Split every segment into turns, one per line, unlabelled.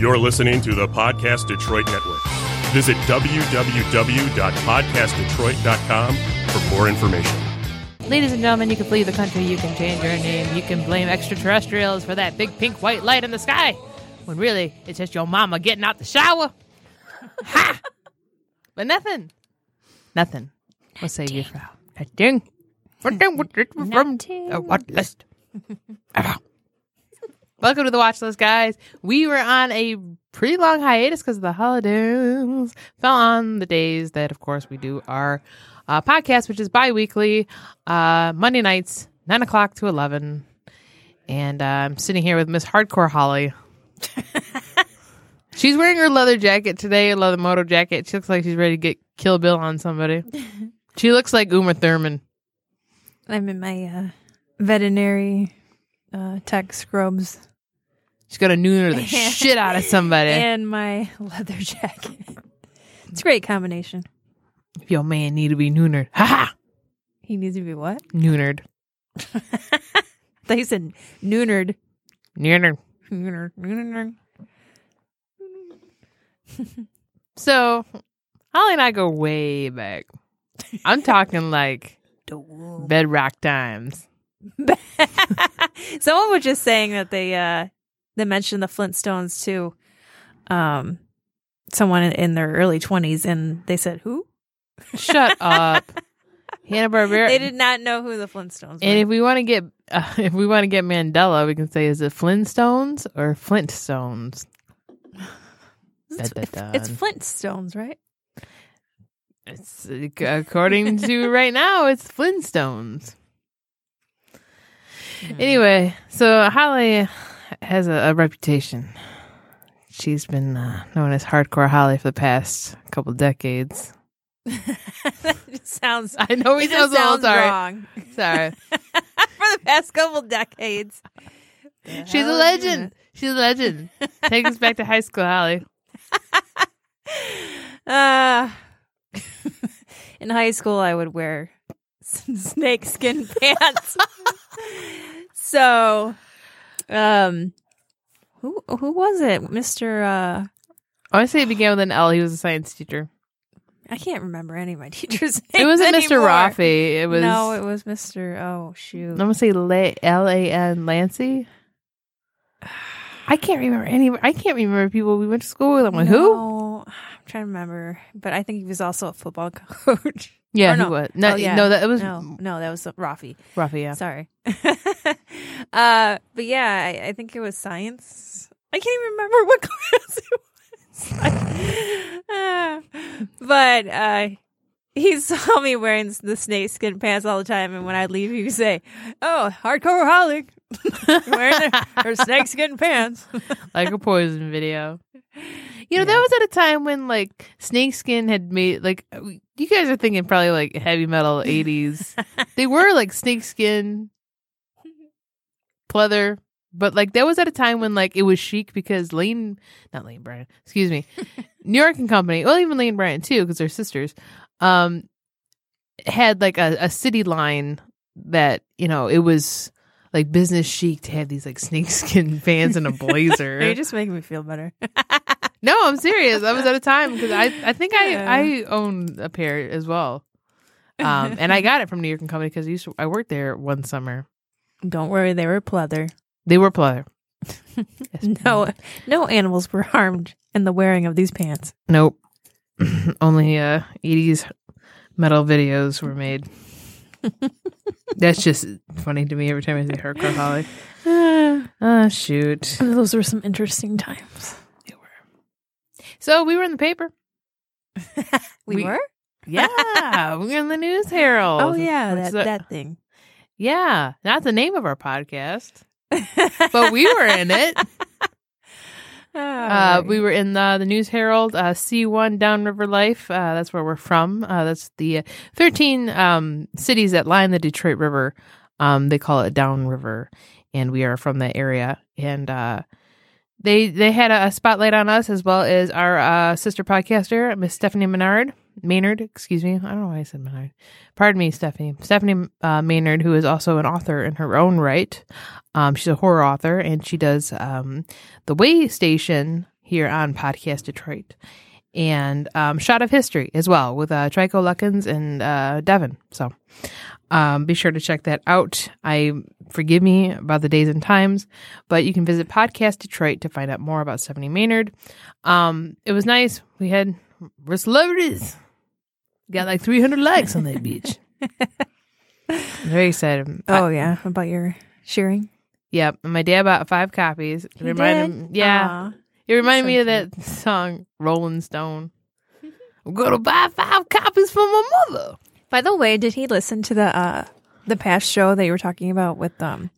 You're listening to the Podcast Detroit Network. Visit www.podcastdetroit.com for more information.
Ladies and gentlemen, you can flee the country, you can change your name, you can blame extraterrestrials for that big pink white light in the sky, when really it's just your mama getting out the shower. ha! But nothing. Nothing. What say you, Frau? Nothing. Nothing. From a watch list. Welcome to the watch list, guys. We were on a pretty long hiatus because of the holidays. Fell on the days that, of course, we do our uh, podcast, which is bi-weekly, uh, Monday nights, 9 o'clock to 11. And uh, I'm sitting here with Miss Hardcore Holly. she's wearing her leather jacket today, a leather moto jacket. She looks like she's ready to get Kill Bill on somebody. she looks like Uma Thurman.
I'm in my uh, veterinary uh, tech scrubs
She's gonna nooner the shit out of somebody.
and my leather jacket. It's a great combination.
If your man need to be noonered. Ha ha!
He needs to be what?
Noonered.
They said noonered.
Noonered.
Nooner, nooner.
So, Holly and I go way back. I'm talking like bedrock times.
Someone was just saying that they uh they mentioned the Flintstones too. Um someone in, in their early 20s and they said who?
Shut up. Hanna Barbera.
They did not know who the Flintstones were.
And if we want to get uh, if we want to get Mandela, we can say is it Flintstones or Flintstones?
it's, it's. Flintstones, right?
It's according to right now, it's Flintstones. Anyway, so Holly has a, a reputation. She's been uh, known as Hardcore Holly for the past couple decades.
that just sounds
I know he
it just
sounds, all
sounds
sorry.
wrong.
Sorry.
For the past couple decades.
She's a legend. She's a legend. Take us back to high school, Holly.
Uh, in high school, I would wear some snakeskin pants. So, um, who who was it, Mister? Uh,
I want to say it began with an L. He was a science teacher.
I can't remember any of my teachers' names.
It wasn't Mr.
anymore.
Rafi. It was
no, it was Mister. Oh shoot!
I'm gonna say L A N Lancy. I can't remember any. I can't remember people we went to school with. I'm like, who?
I'm trying to remember, but I think he was also a football coach.
Yeah,
Or
he
no.
was. No,
Oh, yeah.
no, that it was
no, no, that was Rafi.
Rafi. Yeah,
Sorry. uh, but yeah, I, I think it was science. I can't even remember what class it was. Ah. but uh, he saw me wearing the snakeskin pants all the time, and when I'd leave, he would say, "Oh, hardcore holic, wearing her, her snakeskin pants."
like a poison video. You know,
Yeah.
that was at a time when like snakeskin had made like you guys are thinking probably like heavy metal '80s. they were like snakeskin, pleather, but like that was at a time when like it was chic because Lane, not Lane Bryant, excuse me, New York and Company, well even Lane Bryant too because they're sisters, um, had like a, a city line that you know it was like business chic to have these like snakeskin pants and a blazer.
You're just making me feel better.
No, I'm serious. I was at a time because I I think
Yeah.
I I own a pair as well, um, and I got it from New York and Company because I used to, I worked there one summer.
Don't worry, they were pleather.
They were pleather.
No, no animals were harmed in the wearing of these pants.
Nope. Only uh 80s metal videos were made. That's just funny to me every time I see Hardcore Holly. Ah, shoot.
Those were some interesting times. They were.
So we were in the paper.
We,
We-
were?
Yeah, we were in the News Herald.
Oh yeah, that that thing.
Yeah, not the name of our podcast, but we were in it. Uh, we were in the, the News Herald, uh, C1 Downriver Life. Uh, that's where we're from. Uh, that's the uh, 13 um, cities that line the Detroit River. Um, they call it Downriver, and we are from that area. And uh, they they had a, spotlight on us as well as our uh, sister podcaster, Miss Stephanie Menard. Maynard, excuse me. I don't know why I said Menard. Pardon me, Stephanie. Stephanie uh, Maynard, who is also an author in her own right. Um, she's a horror author, and she does um, the Way Station here on Podcast Detroit. And um, Shot of History as well with uh, Trico Luckins and uh, Devin. So um, be sure to check that out. I forgive me about the days and times, but you can visit Podcast Detroit to find out more about Stephanie Maynard. Um, it was nice. We had we're celebrities. Got like 300 likes on that beach. Very excited. I-
Oh yeah, about your sharing.
Yep. And my dad bought five copies.
He
reminded
did?
yeah.
Aw.
It reminded me of that song, Rolling Stone. I'm gonna buy five copies for my mother.
By the way, did he listen to the uh the past show that you were talking about with um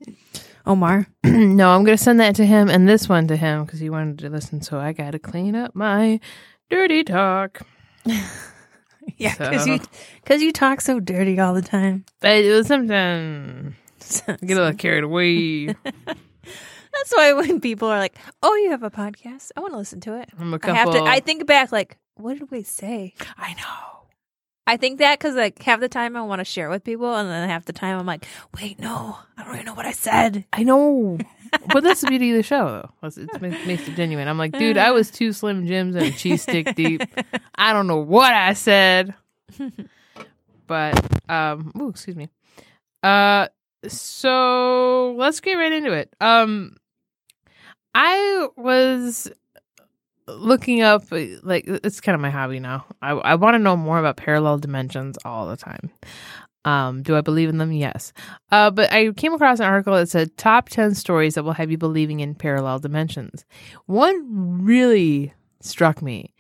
Omar?
no, I'm gonna send that to him and this one to him because he wanted to listen. So I gotta clean up my dirty talk.
Yeah, because
So-
you because you talk so dirty all the time.
But it was something. Get a little carried away.
That's why when people are like, "Oh, you have a podcast? I want to listen to it."
I'm a
I
couple.
have to. I think back, like, what did we say?
I know.
I think that because like half the time I want to share it with people, and then half the time I'm like, "Wait, no, I don't even know what I said."
I know. but that's the beauty of the show, though. It makes, makes it genuine. I'm like, dude, I was two Slim Jims and a cheese stick deep. I don't know what I said. But, um, ooh, excuse me. Uh, so let's get right into it. Um, I was looking up, like, it's kind of my hobby now. I, I want to know more about parallel dimensions all the time. Um, do I believe in them? Yes. Uh, but I came across an article that said top 10 stories that will have you believing in parallel dimensions. One really struck me,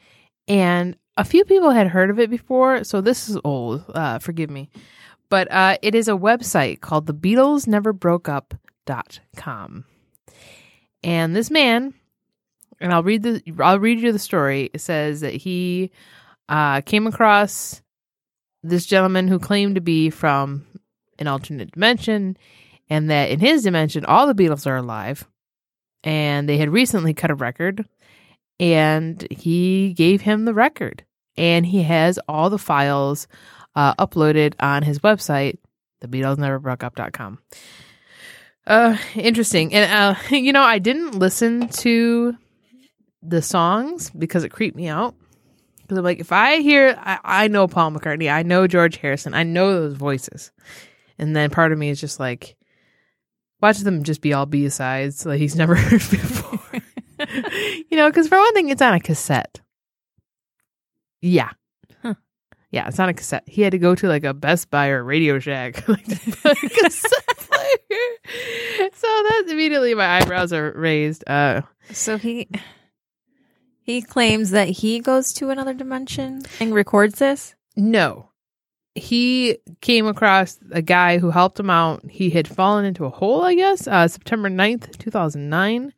and a few people had heard of it before, so this is old. Uh, forgive me. But uh, it is a website called the Beatles Never Broke. And this man, and I'll read the I'll read you the story. It says that he uh, came across this gentleman who claimed to be from an alternate dimension, and that in his dimension, all the Beatles are alive. And they had recently cut a record, and he gave him the record. And he has all the files uh, uploaded on his website, thebeatlesneverbrokeup.com. Uh, interesting. And, uh, you know, I didn't listen to the songs because it creeped me out. Because I'm like, if I hear, I, I know Paul McCartney, I know George Harrison, I know those voices. And then part of me is just like, watch them just be all B sides that he's never heard before. you know, because for one thing, it's on a cassette. Yeah.
Huh.
Yeah, it's on a cassette. He had to go to like a Best Buy or Radio Shack like, to buy a cassette. So that's immediately my eyebrows are raised. Uh,
So he he claims that he goes to another dimension and records this.
No. He came across a guy who helped him out. He had fallen into a hole, I guess, uh, September 9th, 2009.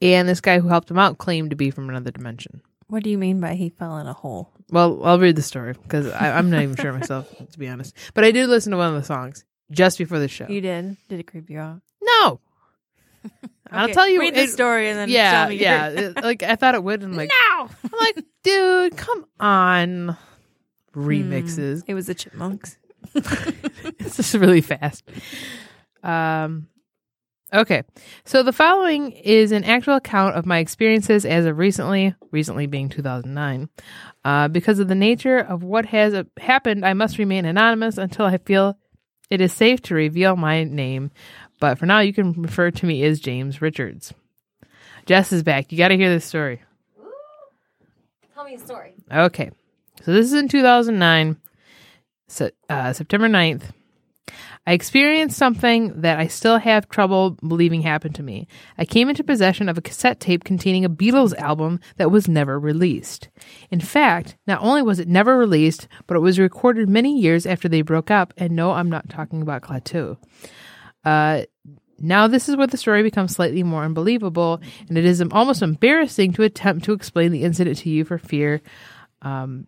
And this guy who helped him out claimed to be from another dimension.
What do you mean by he fell in a hole?
Well, I'll read the story because I'm not even sure myself, to be honest. But I did listen to one of the songs just before the show.
You did? Did it creep you out?
No. I'll
Okay,
tell you.
Read the
it-
story and then
yeah,
tell me.
yeah. it- like I thought it would, and like
no.
I'm like, dude, come on. Remixes.
It was the Chipmunks.
it's just really fast. Um, okay, so the following is an actual account of my experiences as of recently, recently being 2009. Uh, because of the nature of what has uh, happened, I must remain anonymous until I feel it is safe to reveal my name. But for now, you can refer to me as James Richards. Jess is back. You got to hear this story.
Tell me a story.
Okay. So this is in 2009, so, uh, September 9th. I experienced something that I still have trouble believing happened to me. I came into possession of a cassette tape containing a Beatles album that was never released. In fact, not only was it never released, but it was recorded many years after they broke up. And no, I'm not talking about Klaatu. Uh, now, this is where the story becomes slightly more unbelievable, and it is almost embarrassing to attempt to explain the incident to you for fear um,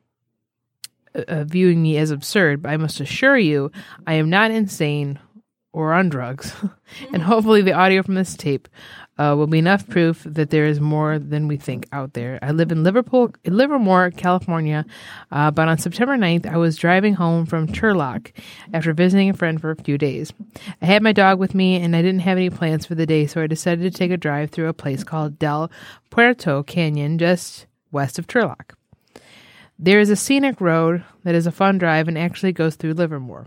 uh, viewing me as absurd. But I must assure you, I am not insane or on drugs, and hopefully, the audio from this tape uh, will be enough proof that there is more than we think out there. I live in Liverpool, Livermore, California, uh, but on September 9th, I was driving home from Turlock after visiting a friend for a few days. I had my dog with me, and I didn't have any plans for the day, so I decided to take a drive through a place called Del Puerto Canyon, just west of Turlock. There is a scenic road that is a fun drive and actually goes through Livermore.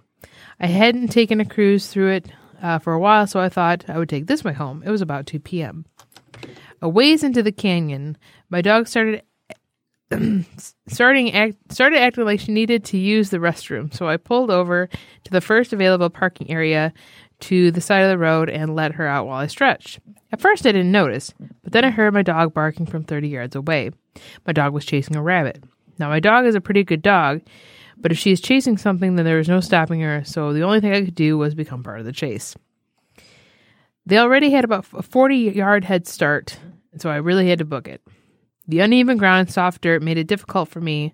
I hadn't taken a cruise through it uh, for a while, so I thought I would take this way home. It was about 2 p.m. A ways into the canyon, my dog started starting act, started acting like she needed to use the restroom. So I pulled over to the first available parking area to the side of the road and let her out while I stretched. At first, I didn't notice, but then I heard my dog barking from 30 yards away. My dog was chasing a rabbit. Now, my dog is a pretty good dog, but if she is chasing something, then there is no stopping her, so the only thing I could do was become part of the chase. They already had about a 40 yard head start, so I really had to book it. The uneven ground and soft dirt made it difficult for me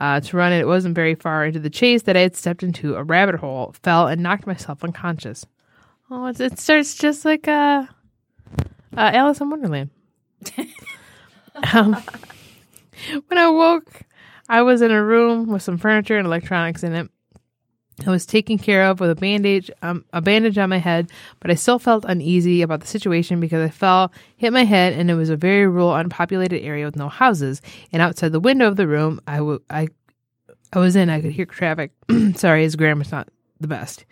uh, to run, and it wasn't very far into the chase that I had stepped into a rabbit hole, fell, and knocked myself unconscious. Oh, it starts just like uh, uh, Alice in Wonderland. um, when I woke, I was in a room with some furniture and electronics in it. I was taken care of with a bandage, um, a bandage on my head, but I still felt uneasy about the situation because I fell, hit my head, and it was a very rural, unpopulated area with no houses. And outside the window of the room, I, w- I, I was in, I could hear traffic. Sorry, his grammar's not the best.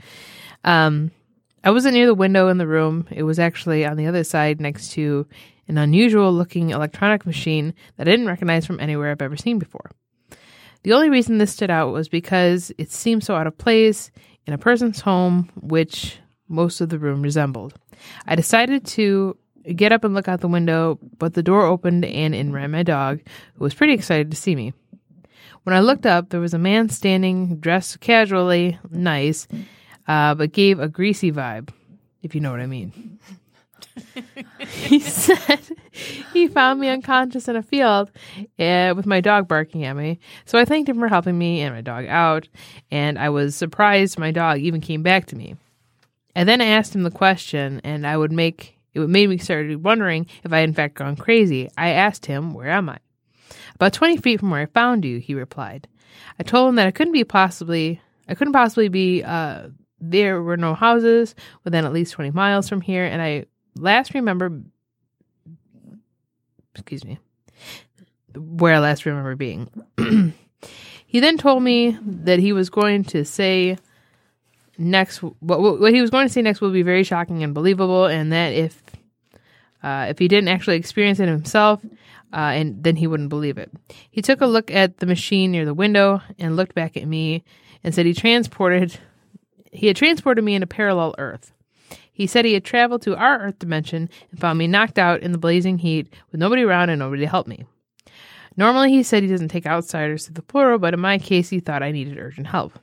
Um, I wasn't near the window in the room. It was actually on the other side next to an unusual looking electronic machine that I didn't recognize from anywhere I've ever seen before. The only reason this stood out was because it seemed so out of place in a person's home, which most of the room resembled. I decided to get up and look out the window, but the door opened and in ran my dog, who was pretty excited to see me. When I looked up, there was a man standing, dressed casually, nice, uh, but gave a greasy vibe, if you know what I mean. he said he found me unconscious in a field uh, with my dog barking at me. So I thanked him for helping me and my dog out, and I was surprised my dog even came back to me. And then I asked him the question, and I would make it made me started wondering if I had in fact gone crazy. I asked him, "Where am I?" About twenty feet from where I found you, he replied. I told him that I couldn't be possibly I couldn't possibly be uh, there were no houses within at least 20 miles from here, and I last remember, excuse me, where I last remember being. he then told me that he was going to say next, what, what he was going to say next will be very shocking and believable, and that if uh, if he didn't actually experience it himself, uh, and then he wouldn't believe it. He took a look at the machine near the window and looked back at me and said he transported he had transported me in a parallel Earth. He said he had traveled to our Earth dimension and found me knocked out in the blazing heat with nobody around and nobody to help me. Normally, he said he doesn't take outsiders to the plural, but in my case, he thought I needed urgent help.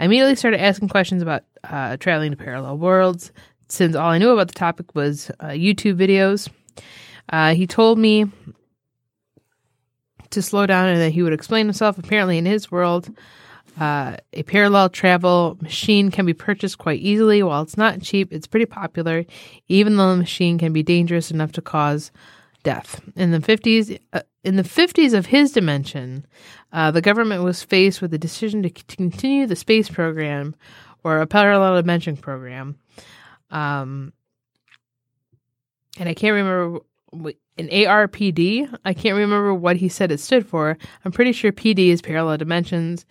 I immediately started asking questions about uh, traveling to parallel worlds, since all I knew about the topic was uh, YouTube videos. Uh, he told me to slow down and that he would explain himself. Apparently, in his world, uh, a parallel travel machine can be purchased quite easily. While it's not cheap, it's pretty popular, even though the machine can be dangerous enough to cause death. In the 50s, uh, in the 50s of his dimension, uh, the government was faced with the decision to, c- continue the space program or a parallel dimension program. Um, and I can't remember what, an ARPD. I can't remember what he said it stood for. I'm pretty sure PD is parallel dimensions.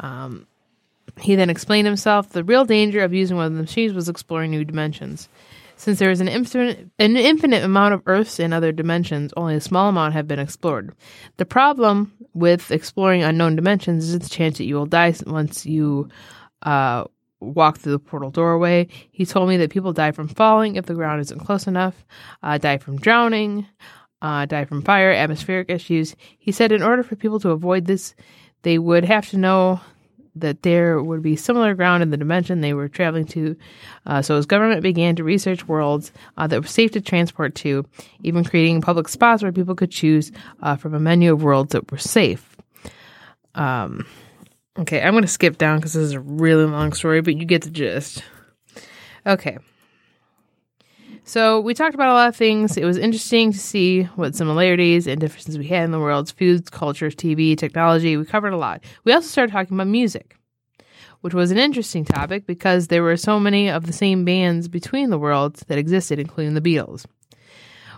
Um, he then explained himself. The real danger of using one of the machines was exploring new dimensions. Since there is an infinite, an infinite amount of Earths in other dimensions, only a small amount have been explored. The problem with exploring unknown dimensions is the chance that you will die once you uh, walk through the portal doorway. He told me that people die from falling if the ground isn't close enough, uh, die from drowning, uh, die from fire, atmospheric issues. He said in order for people to avoid this, they would have to know that there would be similar ground in the dimension they were traveling to. Uh, so his government began to research worlds uh, that were safe to transport to, even creating public spots where people could choose uh, from a menu of worlds that were safe. Um, okay, I'm going to skip down because this is a really long story, but you get the gist. Okay. So we talked about a lot of things. It was interesting to see what similarities and differences we had in the world's foods, cultures, TV, technology. We covered a lot. We also started talking about music, which was an interesting topic because there were so many of the same bands between the worlds that existed, including the Beatles.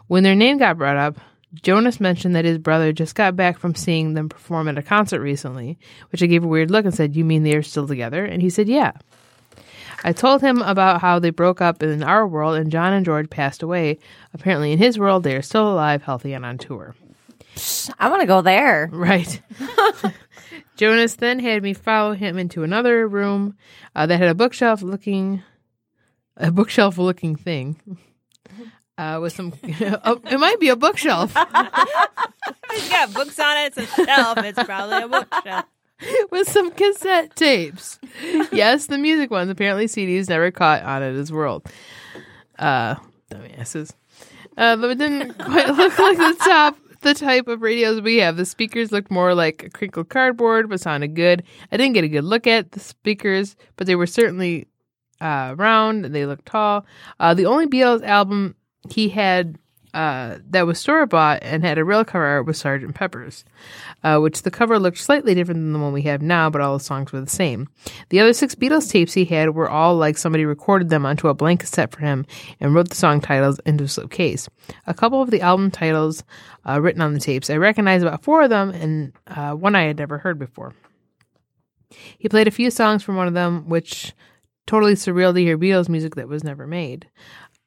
When their name got brought up, Jonas mentioned that his brother just got back from seeing them perform at a concert recently, which I gave a weird look and said, You mean they are still together? And he said, Yeah. I told him about how they broke up in our world and John and George passed away. Apparently, in his world, they are still alive, healthy, and on tour.
I want to go there.
Right. Jonas then had me follow him into another room uh, that had a bookshelf looking, a bookshelf looking thing. Uh, with some, oh, it might be a bookshelf
It's got books on it. It's a shelf. It's probably a bookshelf.
with some cassette tapes. yes, the music ones. Apparently, CDs never caught on at his world. Uh, dumbasses. Uh, but it didn't quite look like the top, the type of radios we have. The speakers looked more like crinkled cardboard, but sounded good. I didn't get a good look at the speakers, but they were certainly uh, round. They looked tall. Uh, the only Beatles album he had uh, that was store bought and had a real cover was Sgt. Pepper's, uh, which the cover looked slightly different than the one we have now, but all the songs were the same. The other six Beatles tapes he had were all like somebody recorded them onto a blank cassette for him and wrote the song titles into a slip case. A couple of the album titles uh, written on the tapes, I recognized about four of them, and uh, one I had never heard before. He played a few songs from one of them, which totally surreal to hear Beatles music that was never made.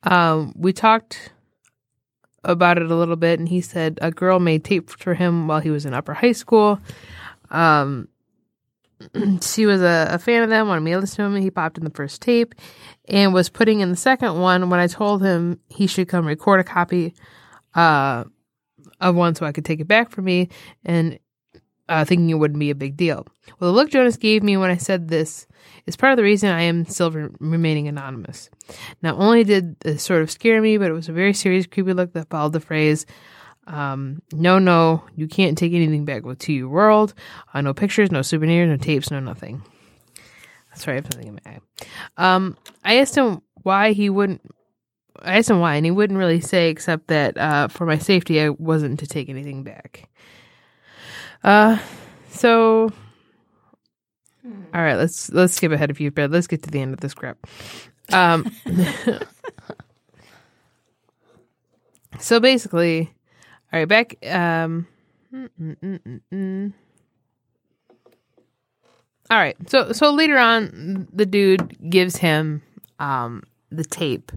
Um, we talked about it a little bit, and he said a girl made tape for him while he was in upper high school. Um, she was a, a fan of them, wanted me to listen to him. He popped in the first tape and was putting in the second one when I told him he should come record a copy uh, of one so I could take it back for me and uh, thinking it wouldn't be a big deal. Well, the look Jonas gave me when I said this is part of the reason I am still re- remaining anonymous. Not only did this sort of scare me, but it was a very serious, creepy look that followed the phrase, um, no, no, you can't take anything back with to your world. Uh, no pictures, no souvenirs, no tapes, no nothing. Sorry, I have something in my eye. Um, I asked him why he wouldn't. I asked him why, and he wouldn't really say except that uh, for my safety, I wasn't to take anything back. Uh, so all right, let's let's skip ahead a few bit. Let's get to the end of this crap. Um, so basically, all right, back. Um, all right, so so later on, the dude gives him um the tape.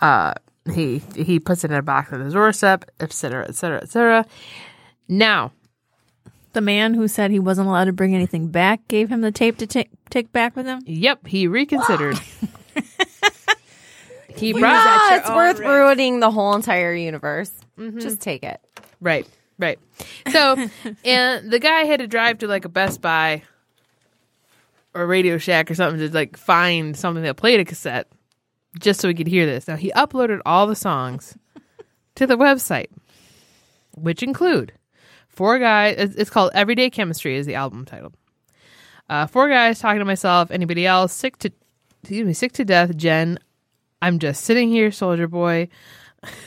Uh, he he puts it in a box on his doorstep, et cetera, et cetera, et cetera. Now,
The man who said he wasn't allowed to bring anything back gave him the tape to take take back with him.
yep, he reconsidered. he brought
Ah, it's worth
risk.
ruining the whole entire universe.
Mm-hmm.
Just take it.
Right, right. So, and the guy had to drive to like a Best Buy or Radio Shack or something to like find something that played a cassette just so he could hear this. Now, he uploaded all the songs to the website, which include four guys. It's it's called Everyday Chemistry, is the album title. Uh, four guys talking to myself. Anybody else? Sick to, excuse me, sick to death. Jen, I'm just sitting here, Soldier Boy.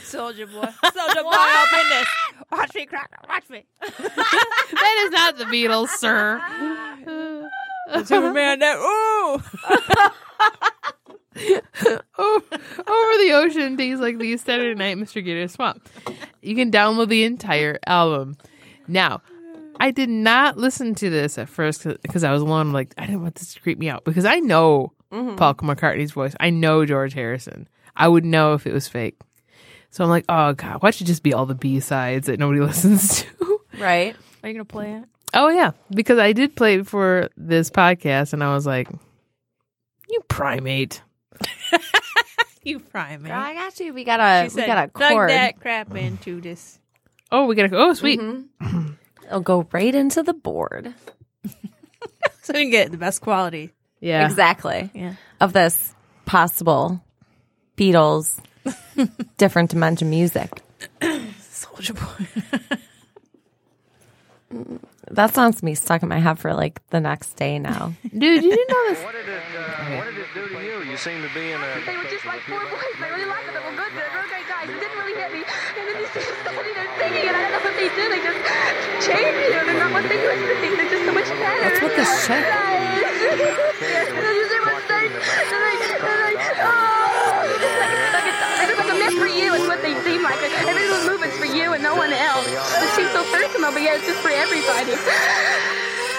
Soldier boy, soldier boy, up in this. Watch me crack. Watch me.
That is not the Beatles, sir.
Superman. That ooh.
over, over the ocean, things like these Saturday Night Mr. Gator Swamp. You can download the entire album. Now, I did not listen to this at first because I was alone. I'm like, I didn't want this to creep me out because I know mm-hmm. Paul McCartney's voice. I know George Harrison. I would know if it was fake. So I'm like, oh god, why should it just be all the B sides that nobody listens to?
Right.
Are you gonna play it?
Oh yeah, because I did play it for this podcast, and I was like, you primate.
You primate. me.
Girl, I got you. We got a
She
we
said,
got a
"Plug
cord.
that crap into this.
Oh, we gotta go. Oh, sweet.
It'll go right into the board.
So we can get the best quality.
Yeah.
Exactly.
Yeah.
Of this possible Beatles different dimension music.
Soldier boy.
That song's gonna be stuck in my head for like the next day now.
Dude, you didn't know this.
What did it uh, What did it do to you? You seem to be in a.
They were just like four boys. They really liked it. They were good. They
singing, and I don't know what they do. They just change it. They're not what they used to be. They're just so much better.
What's with this chick?
and then you say what's nice, and like, and like, oh, it's just like, like it's, like it's like a mess for you. Is what they seem like. Every little movement's for you and no one else. It seems so personal, but yeah, it's just for everybody.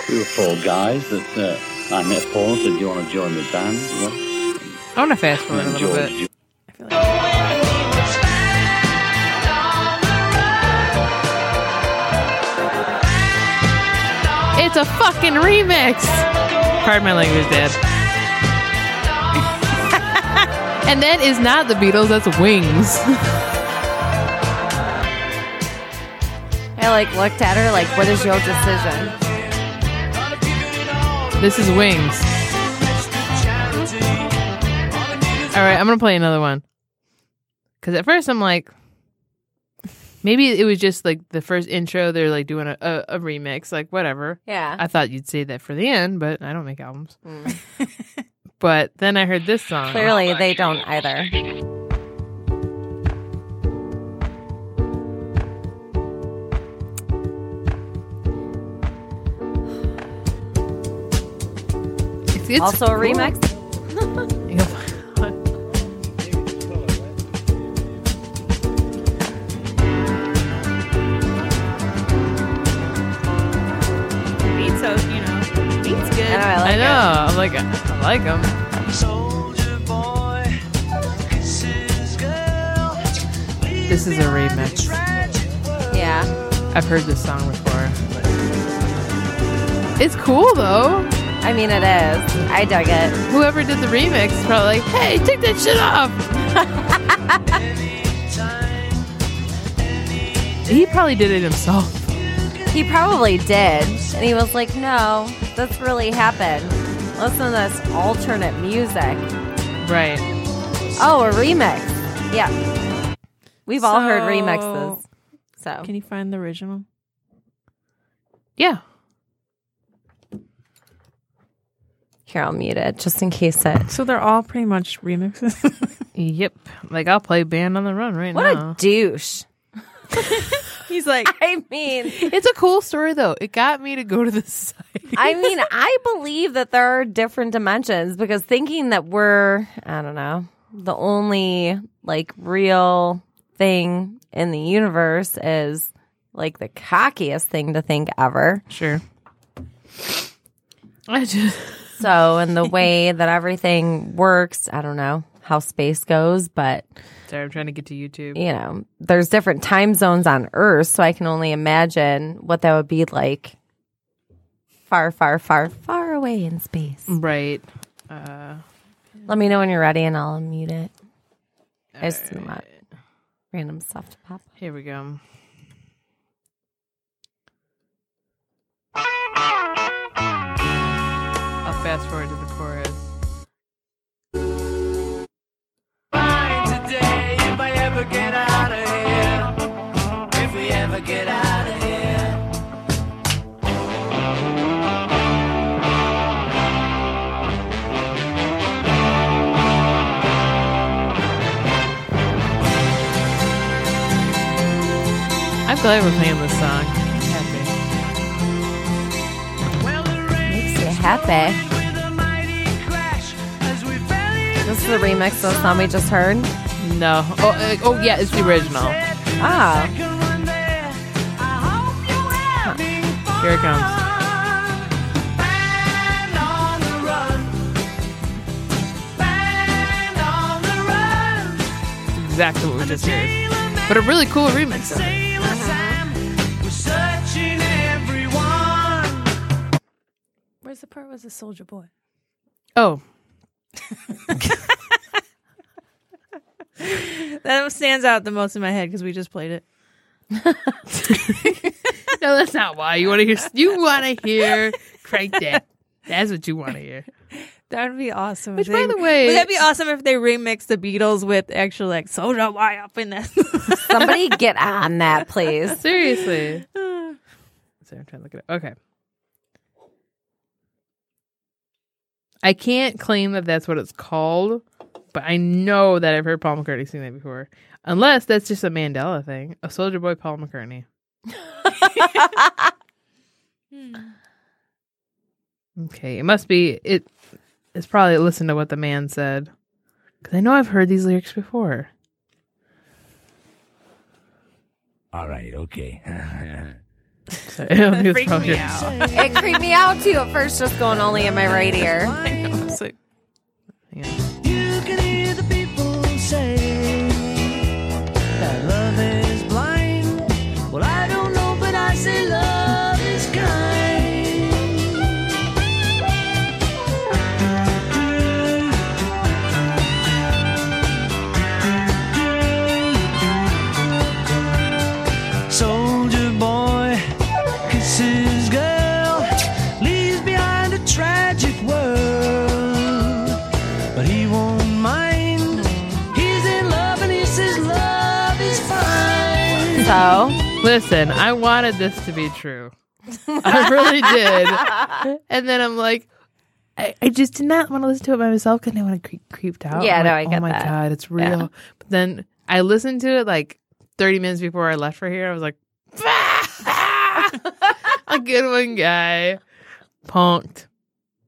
We were four guys that uh, I met Paul and said, Do you want to join the band? Well,
I want to fast forward a
and
little
George
bit. It's a fucking remix. Pardon my language, Dad. and that is not the Beatles. That's Wings.
I like looked at her like, what is your decision?
This is Wings. All right, I'm gonna play another one. Cause at first I'm like, maybe it was just like the first intro. They're like doing a, a, a remix, like whatever.
Yeah.
I thought you'd say that for the end, but I don't make albums.
Mm.
But then I heard this song.
Clearly, they don't either.
It's,
also a
cool.
remix.
beats good.
I know. I like
I
it.
I'm like, I like them. This is a remix.
Yeah.
I've heard this song before. It's cool though.
I mean, it is. I dug it.
Whoever did the remix is probably like, "Hey, take that shit off." he probably did it himself.
He probably did. And he was like, no, this really happened. Listen to this alternate music.
Right.
Oh, a remix. Yeah. We've all heard remixes. So
Can you find the original?
Yeah.
here, I'll mute it just in case it.
So they're all pretty much remixes.
Yep. Like I'll play Band on the Run right
What
now.
What a douche.
He's like,
I mean,
it's a cool story though. It got me to go to the site.
I mean, I believe that there are different dimensions because thinking that we're, I don't know, the only like real thing in the universe is like the cockiest thing to think ever.
Sure. I just
So, in the way that everything works, I don't know how space goes, but
sorry, I'm trying to get to YouTube.
you know, there's different time zones on Earth, so I can only imagine what that would be like far, far, far, far away in space.
Right. Uh
Let me know when you're ready and I'll unmute it. I just didn't want random stuff to pop.
here we go. I'll fast forward to the chorus. I'm glad we're playing this song. Happy.
Well,
Makes you happy.
with a mighty crash as we fell in
This is the remix of the song we just heard.
No. Oh, uh, oh yeah, it's the original.
Ah,
second one there. I hope you're having fun.
Here it comes.
Band on the run. Band on the run.
Exactly what we just heard. But a really cool remix.
Was
a soldier boy?
Oh,
That stands out the most in my head because we just played it.
no, that's not why. You want to hear? You want to hear? Crank that. That's what you want to hear.
That would be awesome.
Which,
if
by the way-
would that be awesome if they remixed the Beatles with actual like Soldier Boy up in there?
somebody get on that, please.
Seriously. Sorry, I'm trying to look at it. Okay. I can't claim that that's what it's called, but I know that I've heard Paul McCartney sing that before. Unless that's just a Mandela thing. A Soldier Boy, Paul McCartney. Hmm. Okay, it must be it. It's probably listen to what the man said because I know I've heard these lyrics before.
All right, okay.
So, I don't think it's
Freaks
probably
me out.
it creeped me out too at first, just going only in my right ear.
It's like- yeah. Listen, I wanted this to be true. I really did. And then I'm like, I, I just did not want to listen to it by myself because I want to cre- creeped out.
Yeah,
I'm
no,
like,
I get
Oh my
that.
god, it's real.
Yeah.
But then I listened to it like 30 minutes before I left for here. I was like, a good one, guy. Punked,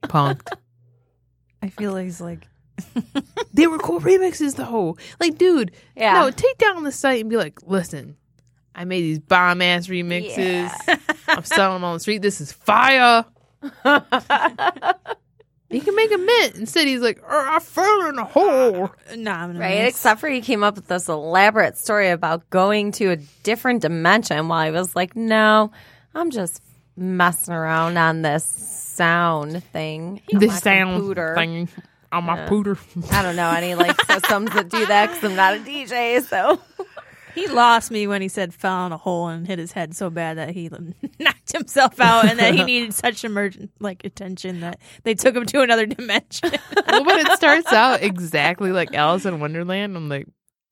punked.
I feel like he's like,
They were cool remixes though. Like, dude,
Yeah.
no, take down the site and be like, listen, I made these bomb ass remixes. I'm selling them on the street. This is fire. you can make a mint. Instead, he's like, "Er, I fell in a hole.
nah, I'm
right? Except for he came up with this elaborate story about going to a different dimension while I was like, no, I'm just messing around on this sound thing. on
This sound
computer."
thing on my
Yeah.
pooter.
I don't know any like systems that do that because I'm not a DJ. So
He lost me when he said fell in a hole and hit his head so bad that he knocked himself out, and that he needed such emergent like attention that they took him to another dimension.
well, when it starts out exactly like Alice in Wonderland, I'm like,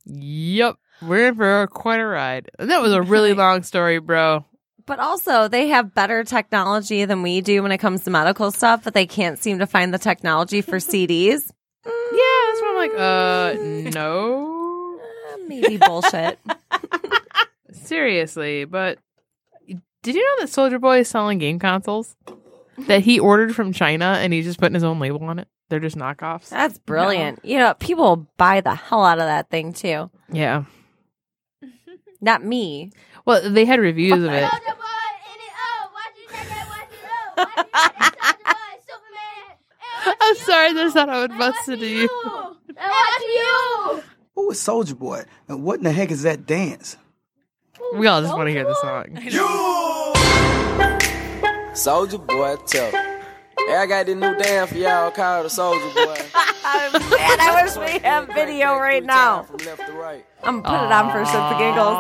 yep, we're in for quite a ride. And that was a really long story, bro.
But also, they have better technology than we do when it comes to medical stuff, but they can't seem to find the technology for CDs.
Yeah, that's what I'm like, uh, no.
Maybe bullshit.
Seriously, but did you know that Soldier Boy is selling game consoles that he ordered from China and he's just putting his own label on it? They're just knockoffs.
That's brilliant. You know, people buy the hell out of that thing too.
Yeah.
Not me.
Well, they had reviews of it.
Soldier Boy, in it up. Watch it, check it, watch it up. Watch it, check it, Soldier Boy, Superman. And
I'm sorry,
you.
that's not how it
And
busted
watch
to you.
you. You.
Who is Soldier Boy? And what in the heck is that dance?
We all just want to hear the song.
Soldier boy, tough. Hey, I got this new dance for y'all called the Soldier Boy.
Man, I wish we had video right now.
From left to right.
I'm gonna put it on for shits and giggles.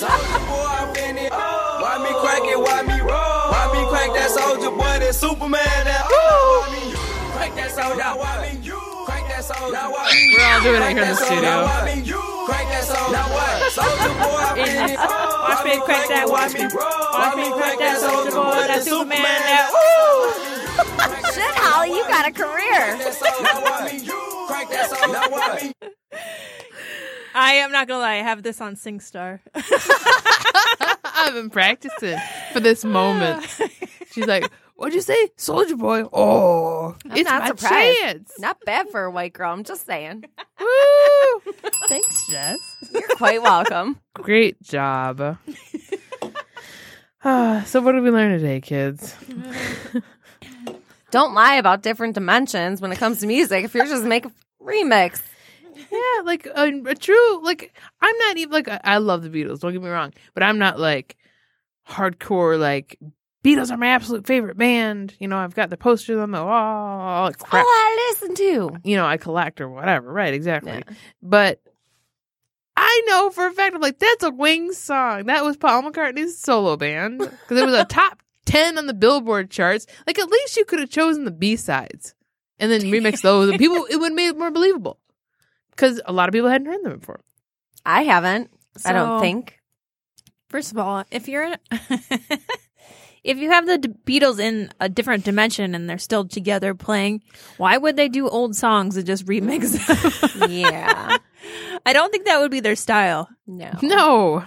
Soldier boy, I'm finna. Why me crack it? Why me roll? Why me crack that Soldier boy? That Superman? That oh. Why me you? Crack that Soldier. Now why me
We're all doing it here in the
Crack that Soldier.
studio.
Now me? Crack that Soldier. Now what? Soldier boy, I'm finna.
Watch me crack that, watch me, watch me crack that Soldier Boy, that Superman, that
Shit, Holly, you got a career.
Now why me you? Crack that Soldier. Now why me
I am not gonna lie, I have this on SingStar.
I've been practicing for this moment. She's like, What'd you say? Soldier Boy? Oh,
I'm
it's
not
my
surprised.
chance.
Not bad for a white girl. I'm just saying.
Woo!
Thanks, Jess.
You're quite welcome.
Great job. Ah, so, what did we learn today, kids?
Don't lie about different dimensions when it comes to music. If you're just making remix,
Yeah, like a, a true like I'm not even like I love the Beatles. Don't get me wrong, but I'm not like hardcore like Beatles are my absolute favorite band. You know, I've got the posters on the wall.
that's
Crap.
all I listen to.
You know, I collect or whatever. Right? Exactly.
Yeah.
But I know for a fact I'm like that's a Wings song. That was Paul McCartney's solo band because it was a top ten on the Billboard charts. Like at least you could have chosen the B sides and then remix those, and people it would have made it more believable because a lot of people hadn't heard them before.
I haven't. I don't think.
First of all, if you're in, if you have the D- Beatles in a different dimension and they're still together playing, why would they do old songs and just remix them?
Yeah.
I don't think that would be their style.
No.
No.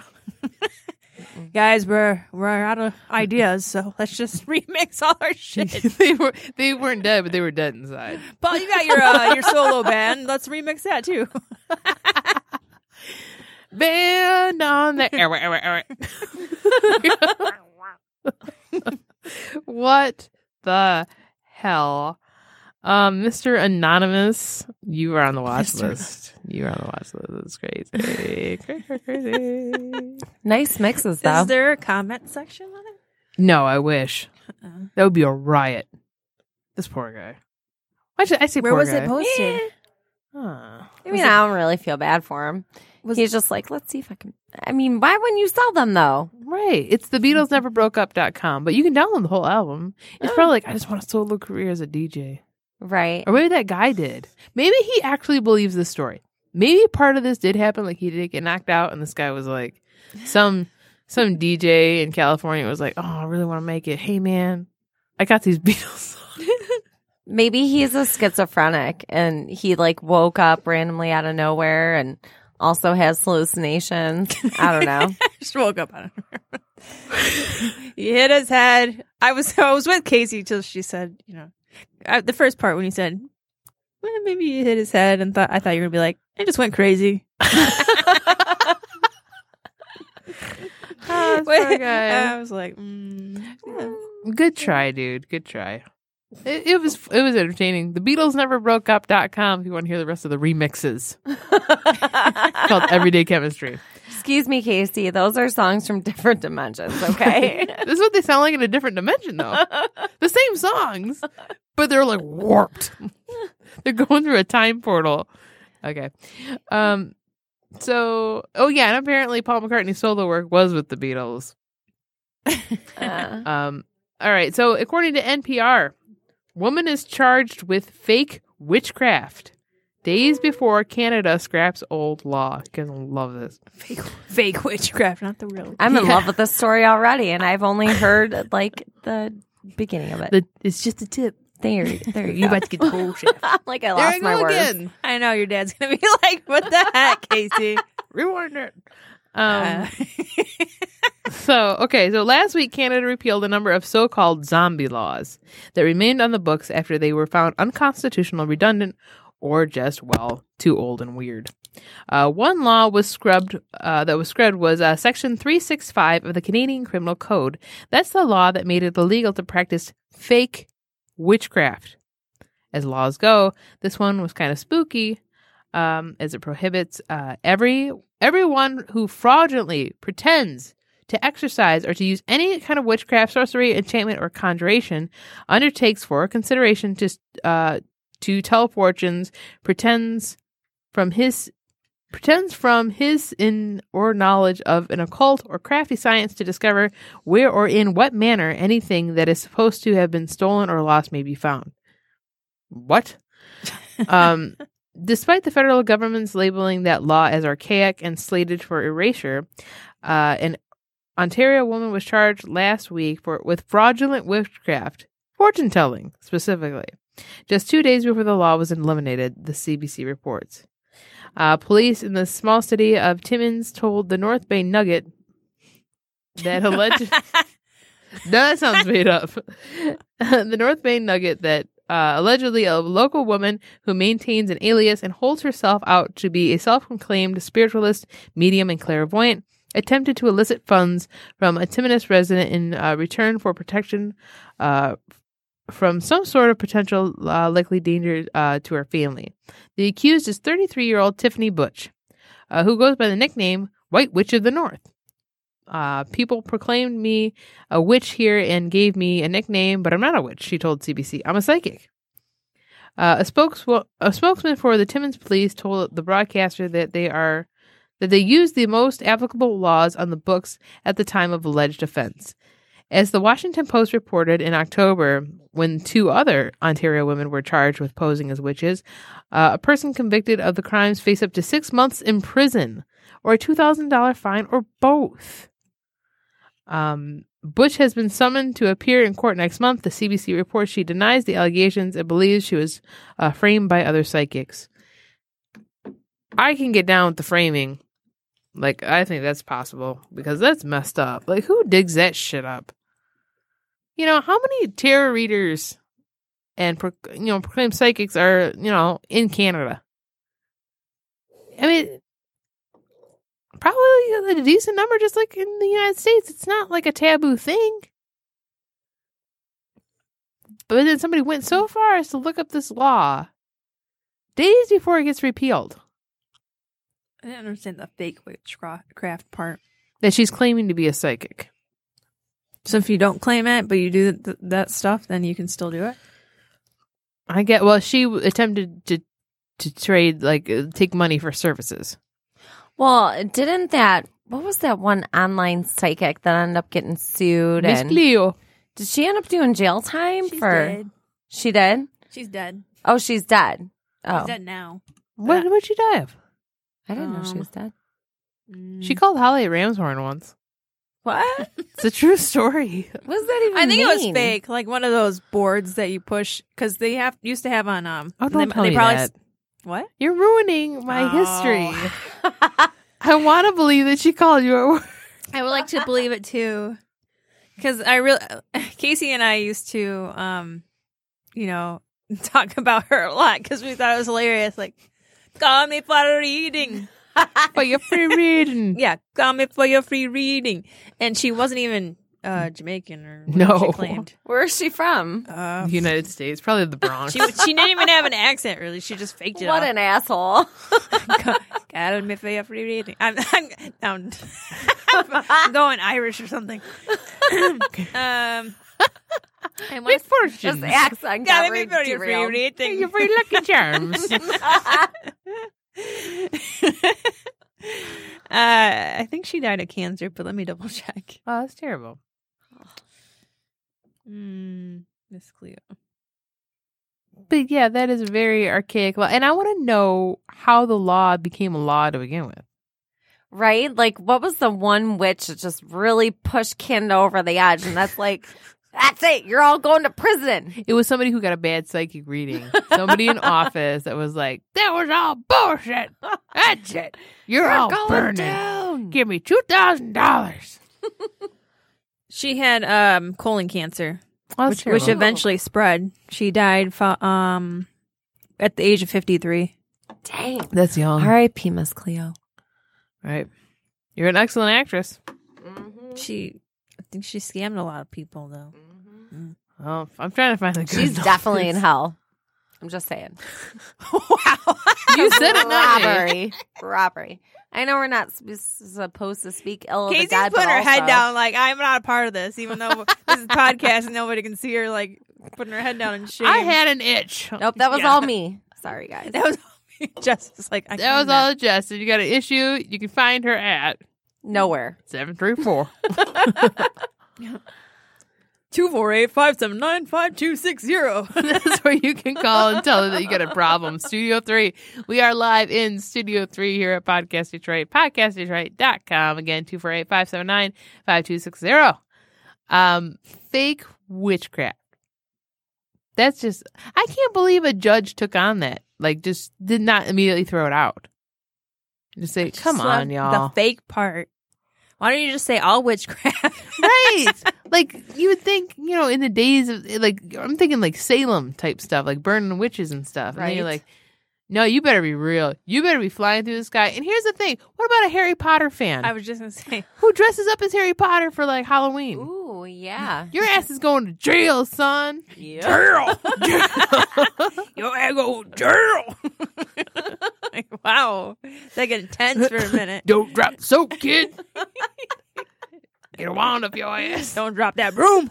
Guys, we're we're out of ideas, so let's just remix all our shit.
they were they weren't dead, but they were dead inside.
Paul, you got your uh, your solo band. Let's remix that too.
Band on the air. Air, air. what the hell? Um, Mr. Anonymous, you are on the watch
Mr.
list. You are on the watch list. It's crazy. crazy, crazy.
Nice mixes though.
Is there a comment section on it?
No, I wish. That would be a riot. This poor guy. I, should, I say
Where
poor
was
guy.
it posted?
Huh.
I mean, I don't really feel bad for him. He's just like, let's see if I can. I mean, why wouldn't you sell them though?
Right. It's thebeatlesneverbrokeup.com, but you can download the whole album. It's probably oh. like, I just want a solo career as a DJ.
Right.
Or maybe that guy did. Maybe he actually believes this story. Maybe part of this did happen, like he did get knocked out, and this guy was like, some some DJ in California was like, "Oh, I really want to make it. Hey, man, I got these Beatles."
Maybe he's a schizophrenic and he like woke up randomly out of nowhere and also has hallucinations. I don't know.
just woke up on it. he hit his head. I was I was with Casey till she said, you know, uh, the first part when he said, well, maybe he hit his head and thought I thought you were gonna be like, I just went crazy.
Oh, this poor guy.
I was like, mm, yeah.
Good try, dude. Good try. It, it was it was entertaining. thebeatlesneverbrokeup.com if you want to hear the rest of the remixes. called Everyday Chemistry.
Excuse me, Casey. Those are songs from different dimensions. Okay.
This is what they sound like in a different dimension, though. the same songs, but they're like warped. they're going through a time portal. Okay. Um. So, oh yeah, and apparently Paul McCartney's solo work was with the Beatles.
Uh,
Um. All right. So, according to NPR, woman is charged with fake witchcraft days before Canada scraps old law. You guys love this.
fake fake witchcraft, not the real.
I'm in
Yeah.
love with this story already, and I've only heard like the beginning of it.
The, it's just a tip.
there, there you
You about to get the whole shit.
I'm like I lost my
go
words.
again.
I know your dad's gonna be like, "What the heck, Casey?"
Rewind it. Um,
Uh,
so, okay, so last week Canada repealed a number of so called zombie laws that remained on the books after they were found unconstitutional, redundant, or just, well, too old and weird. Uh, one law was scrubbed, uh, that was scrubbed was uh, Section 365 of the Canadian Criminal Code. That's the law that made it illegal to practice fake witchcraft. As laws go, this one was kind of spooky, um, as it prohibits uh, every everyone who fraudulently pretends to exercise or to use any kind of witchcraft, sorcery, enchantment, or conjuration undertakes for consideration to uh, to tell fortunes, pretends from his pretends from his in or knowledge of an occult or crafty science to discover where or in what manner anything that is supposed to have been stolen or lost may be found. What? um, despite the federal government's labeling that law as archaic and slated for erasure, uh, an Ontario woman was charged last week for with fraudulent witchcraft, fortune telling specifically, just two days before the law was eliminated. The CBC reports. Uh, police in the small city of Timmins told the North Bay Nugget that alleged. no, that sounds made up. the North Bay Nugget that uh, allegedly a local woman who maintains an alias and holds herself out to be a self-proclaimed spiritualist, medium, and clairvoyant attempted to elicit funds from a Timmins resident in uh, return for protection uh, from some sort of potential uh, likely danger uh, to her family. The accused is 33 year old Tiffany Butch, uh, who goes by the nickname White Witch of the North. Uh, people proclaimed me a witch here and gave me a nickname, but I'm not a witch, she told CBC. I'm a psychic. A, spokes- a spokesman for the Timmins police told the broadcaster that they are that they used the most applicable laws on the books at the time of alleged offense. As the Washington Post reported in October, when two other Ontario women were charged with posing as witches, uh, a person convicted of the crimes faced up to six months in prison or a $2,000 fine or both. Um, Butch has been summoned to appear in court next month. The CBC reports she denies the allegations and believes she was uh, framed by other psychics. I can get down with the framing. Like, I think that's possible because that's messed up. Like, who digs that shit up? You know, how many tarot readers and, you know, proclaimed psychics are, you know, in Canada? I mean, probably a decent number just like in the United States. It's not like a taboo thing. But then somebody went so far as to look up this law days before it gets repealed
I didn't understand the fake witchcraft part.
that she's claiming to be a psychic.
So if you don't claim it, but you do th- that stuff, then you can still do it.
I get well, she attempted to to trade like uh, take money for services.
Well, didn't that what was that one online psychic that ended up getting sued
Miss
and
Cleo.
did she end up doing jail time
She's
for
dead.
She did?
She's dead.
Oh, she's dead. Oh.
She's dead now.
What would she die of?
I didn't know she
Um,
was dead.
She called Holly a Ramshorn once.
What?
It's a true story.
What does that even
I think it was
mean?
fake, like one of those boards that you push because they have used to have on um.
Oh, don't
they,
tell
they
me
probably
that.
what?
You're ruining my
Oh.
history. I want to believe that she called you a word.
I would like to believe it too, because I really Casey and I used to um, you know, talk about her a lot because we thought it was hilarious. Like, call me for a reading.
for your free reading.
Yeah, call me for your free reading. And she wasn't even uh Jamaican or
No.
she claimed.
Where is she from?
Uh,
United States, probably the Bronx.
she she didn't even have an accent really. She just faked it.
What
off.
an asshole.
Call me for your free reading. I'm, I'm, I'm, I'm going Irish or something. um, and
Big
what's
fortune.
This accent got
Call me for your free
derailed.
reading.
Your free lucky charms.
Uh, I think she died of cancer, but let me double check.
oh, that's terrible.
Mm, Miss Cleo.
But yeah, that is very archaic law. And I want to know how the law became a law to begin with.
Right? Like, what was the one witch that just really pushed Canada over the edge? And that's like, that's it. You're all going to prison.
It was somebody who got a bad psychic reading. Somebody in office that was like, that was all bullshit. That's it. You're,
You're
all
going
burning.
down.
Give me $2,000.
She had um colon cancer,
Oh,
which, which eventually spread. She died fo- um at the age of fifty three.
Dang.
That's young.
R.I.P. Miss Cleo.
Right. You're an excellent actress.
She, I think she scammed a lot of people though.
Oh, I'm trying to find the good
She's
stuff.
definitely in hell. I'm just saying.
wow.
You said it.
Robbery. Robbery. I know we're not sp- supposed to speak ill of the
Casey's
dead,
putting
but
her head down like I'm not a part of this, even though this is a podcast and nobody can see her like putting her head down in shame.
I had an itch.
Nope, that was
Yeah.
all me. Sorry, guys.
that was all me. just it's like I
That was
claim
all Justin. You got an issue. You can find her at
Nowhere.
734.
248-579-5260.
That's where you can call and tell her that you got a problem. Studio 3. We are live in Studio 3 here at Podcast Detroit. PodcastDetroit.com. Again, 248-579-5260. Um, fake witchcraft. That's just, I can't believe a judge took on that. Like, just did not immediately throw it out. Just say, come on, y'all.
The fake part. Why don't you just say all witchcraft?
right like you would think you know in the days of like i'm thinking like salem type stuff like burning witches and stuff and then you're
Right.
like no you better be real. You better be flying through the sky. And here's the thing. What about a harry potter fan?
I was just gonna say.
Who dresses up as harry potter for like halloween?
Ooh, yeah.
your ass is going to jail son.
Jail. Your ass go to jail. like, wow, that get intense for a minute.
don't drop the soap kid. Get a wand up your ass.
Don't drop that broom.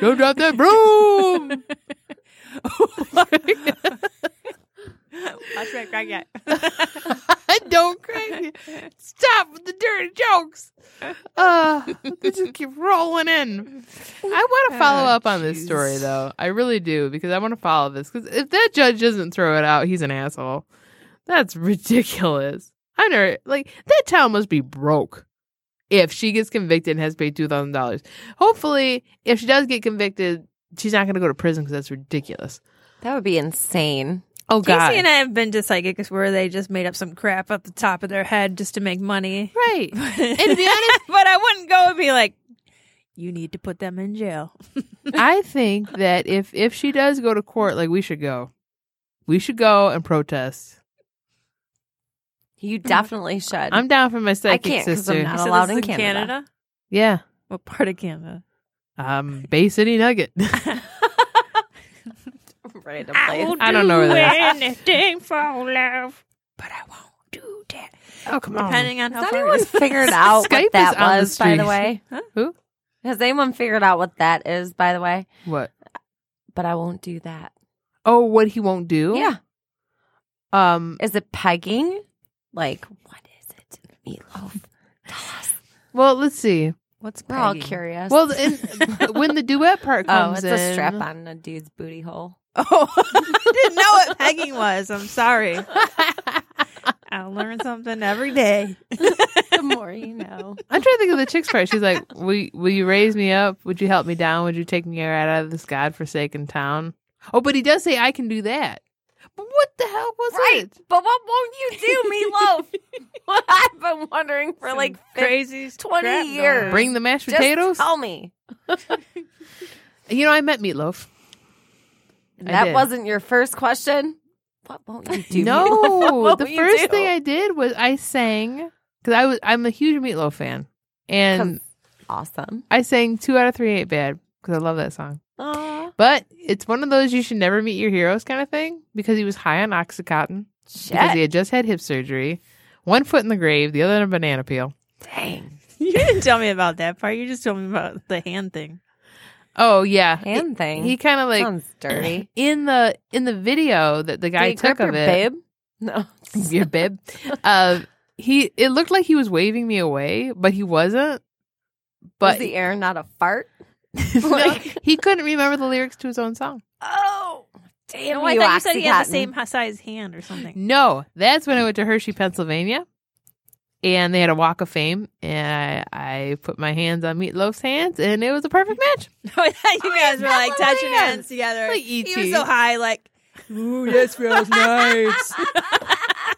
don't drop that broom
Watch that crack yet.
don't crack stop with the dirty jokes uh they just keep rolling in i want to follow up on this story though i really do because i want to follow this because if that judge doesn't throw it out he's an asshole that's ridiculous i know like that town must be broke if she gets convicted and has paid two thousand dollars. Hopefully, if she does get convicted, she's not going to go to prison because that's ridiculous.
That would be insane.
Oh God!
Casey and I have been to psychics where they just made up some crap up the top of their head just to make money.
Right. and to be honest,
but I wouldn't go and be like, "You need to put them in jail."
I think that if if she does go to court, like we should go, we should go and protest.
You definitely should.
I'm down for my
I
psychic
can't because
sister.
I'm not
So
allowed
this
in
is in
Canada.
Canada?
Yeah,
What part of Canada?
um, Bay City Nugget.
Random place.
I don't know where that is.
anything for love, but I won't do that.
Oh come on!
Depending on how
Has
far
anyone
it is.
figured out
Skype
what that
is on the
was, by the
street.
way?
Who?
Has anyone figured out what that is, by the way?
What?
But I won't do that.
Oh, what he won't do?
Yeah.
Um.
Is it pegging? Like, what is it? Meatloaf. Tell us.
Well, let's see.
What's
We're all
pegging?
curious.
Well, in, when the duet part
oh,
comes
it's
in,
a strap on a dude's booty hole.
Oh, I didn't know what pegging was. I'm sorry. I learn something every day.
the more you know.
I'm trying to think of the chick's part. She's like, "Will will you raise me up? Would you help me down? Would you take me out of this godforsaken town?" Oh, but he does say I can do that. But what the hell was
Right.
it?
But what won't you do, Meatloaf? I've been wondering for like
crazy
20 years.
Bring the mashed
Just
potatoes.
tell me.
You know, I met Meatloaf. I
that
did.
wasn't your first question. What won't you do?
No, the first thing I did was I sang because I was I'm a huge Meatloaf fan, and
awesome.
I sang two out of three ain't bad because I love that song.
Aw.
But it's one of those you should never meet your heroes kind of thing because he was high on oxycontin because he had just had hip surgery, one foot in the grave, the other in a banana peel.
Dang.
You didn't tell me about that part. You just told me about the hand thing.
Oh yeah,
Hand thing.
he kind of like
Sounds dirty.
in the in the video that the guy
Did
took
grip
of
your
it.
babe? No.
your bib. Uh, he it looked like he was waving me away, but he wasn't. But
Was the air not a fart?
like, he couldn't remember the lyrics to his own song.
Oh, damn!
No, I thought you said he had the same size hand or something.
No, that's when I went to Hershey, Pennsylvania, and they had a Walk of Fame, and I, I put my hands on Meatloaf's hands, and it was a perfect match.
Oh, I thought you oh, guys were like touching
hands.
hands together.
Like
He was so high, like, ooh, this feels nice.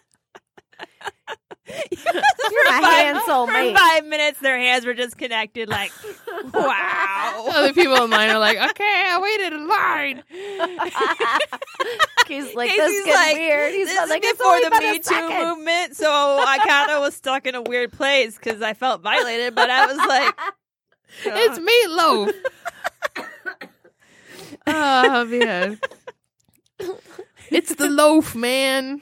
You're my
For five minutes, their hands were just connected. Like, wow.
Other people in line are like, "Okay, I waited in line."
He's like,
Casey's
this gets
like,
weird. He's
this
not
is
like,
before the
been a
Me Too
second.
movement, so I kind of was stuck in a weird place because I felt violated. But I was like,
It's Meatloaf. oh man, it's the loaf, man.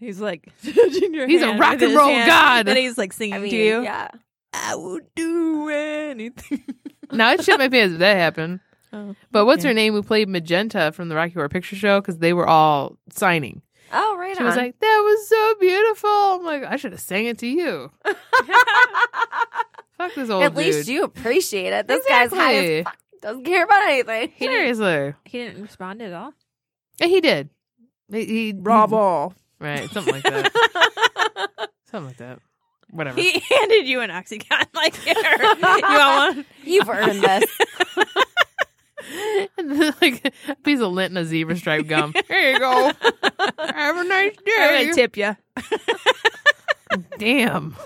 He's like, your
He's a rock and roll
hand.
god.
And he's like singing
I mean,
to you.
yeah.
I will do anything.
Now I shit my pants if that happened.
Oh,
But what's
okay.
her name who played Magenta from the Rocky Horror Picture Show? Because they were all signing.
Oh, right
She
on.
was like, "That was so beautiful." I'm like, I should have sang it to you. Fuck this old
At
dude.
least you appreciate it. This guy's high as fuck. Doesn't care about anything.
Seriously,
He didn't respond at all.
and he did. He, he
Bravo.
Right? Something like that. something like that. Whatever.
He handed you an oxycontin. Like, here, you want one?
You've earned this.
and then, like a piece of lint and a zebra stripe gum. Here you go. Have a nice day.
I'm
day.
gonna tip you.
Damn.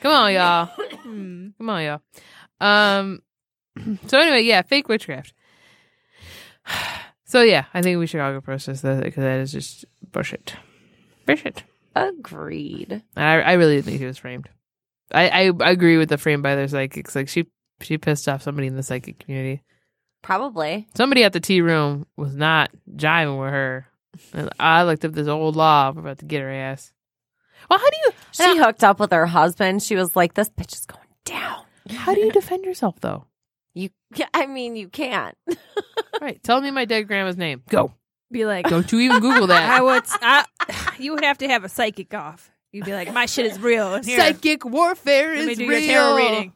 Come on, y'all.
Hmm.
Come on, y'all. Um. So anyway, yeah, fake witchcraft. So yeah, I think we should all go process that because that is just bullshit. Bullshit.
Agreed.
I, I really think he was framed. I, I agree with the frame by their psychics. Like she, she pissed off somebody in the psychic community.
Probably.
Somebody at the tea room was not jiving with her. And I looked up this old law. We're about to get her ass. Well, how do you
She hooked up with her husband. She was like, this bitch is going down.
how do you defend yourself though?
You, I mean, you can't.
Right. Tell me my dead grandma's name. Go.
Be like,
Don't you even Google that.
I would. I, you would have to have a psychic off. You'd be like, my shit is real. And here,
Psychic warfare
let me
is
do
real.
your tarot reading.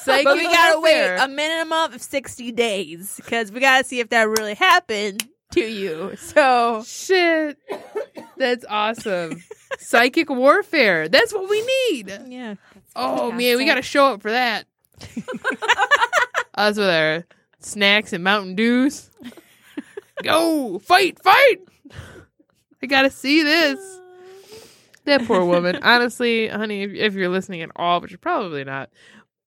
Psychic
But we gotta
warfare.
wait a minimum of sixty days because we gotta see if that really happened to you. So
Shit. That's awesome. Psychic warfare. That's what we need.
yeah,
Oh man, we got to show up for that. Us with our snacks and Mountain Dews. Go fight, fight! I gotta see this. That poor woman. Honestly, honey, if, if you're listening at all, which you're probably not.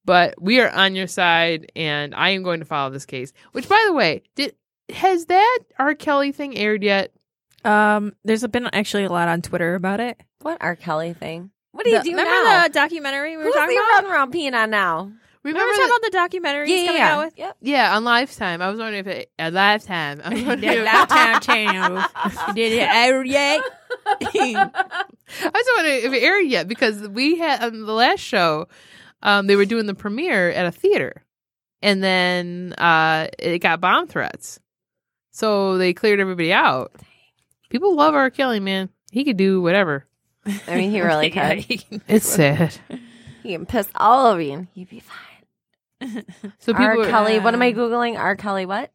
But we are on your side, and I am going to follow this case. Which, by the way, did has that R. Kelly thing aired yet?
Um, there's been actually a lot on Twitter about it.
What R. Kelly thing? What do you
The-
do
remember
now?
the documentary we were
Who's
talking
he
about?
running around peeing on now?
Remember, we were talking about the documentary he's
Yeah,
coming
yeah,
out with?
Yep.
Yeah, on Lifetime. I was wondering if it a Lifetime. I was wondering
The
if-
Lifetime channel. Did it air yet?
I was wondering if it aired yet because we had on the last show, um, they were doing the premiere at a theater, and then uh, it got bomb threats, so they cleared everybody out. People love R. Kelly, man. He could do whatever.
I mean, he really could.
can-
It's sad.
He can piss all over you and he'd be fine.
So people
R.
are
Kelly. What am I Googling? R. Kelly what?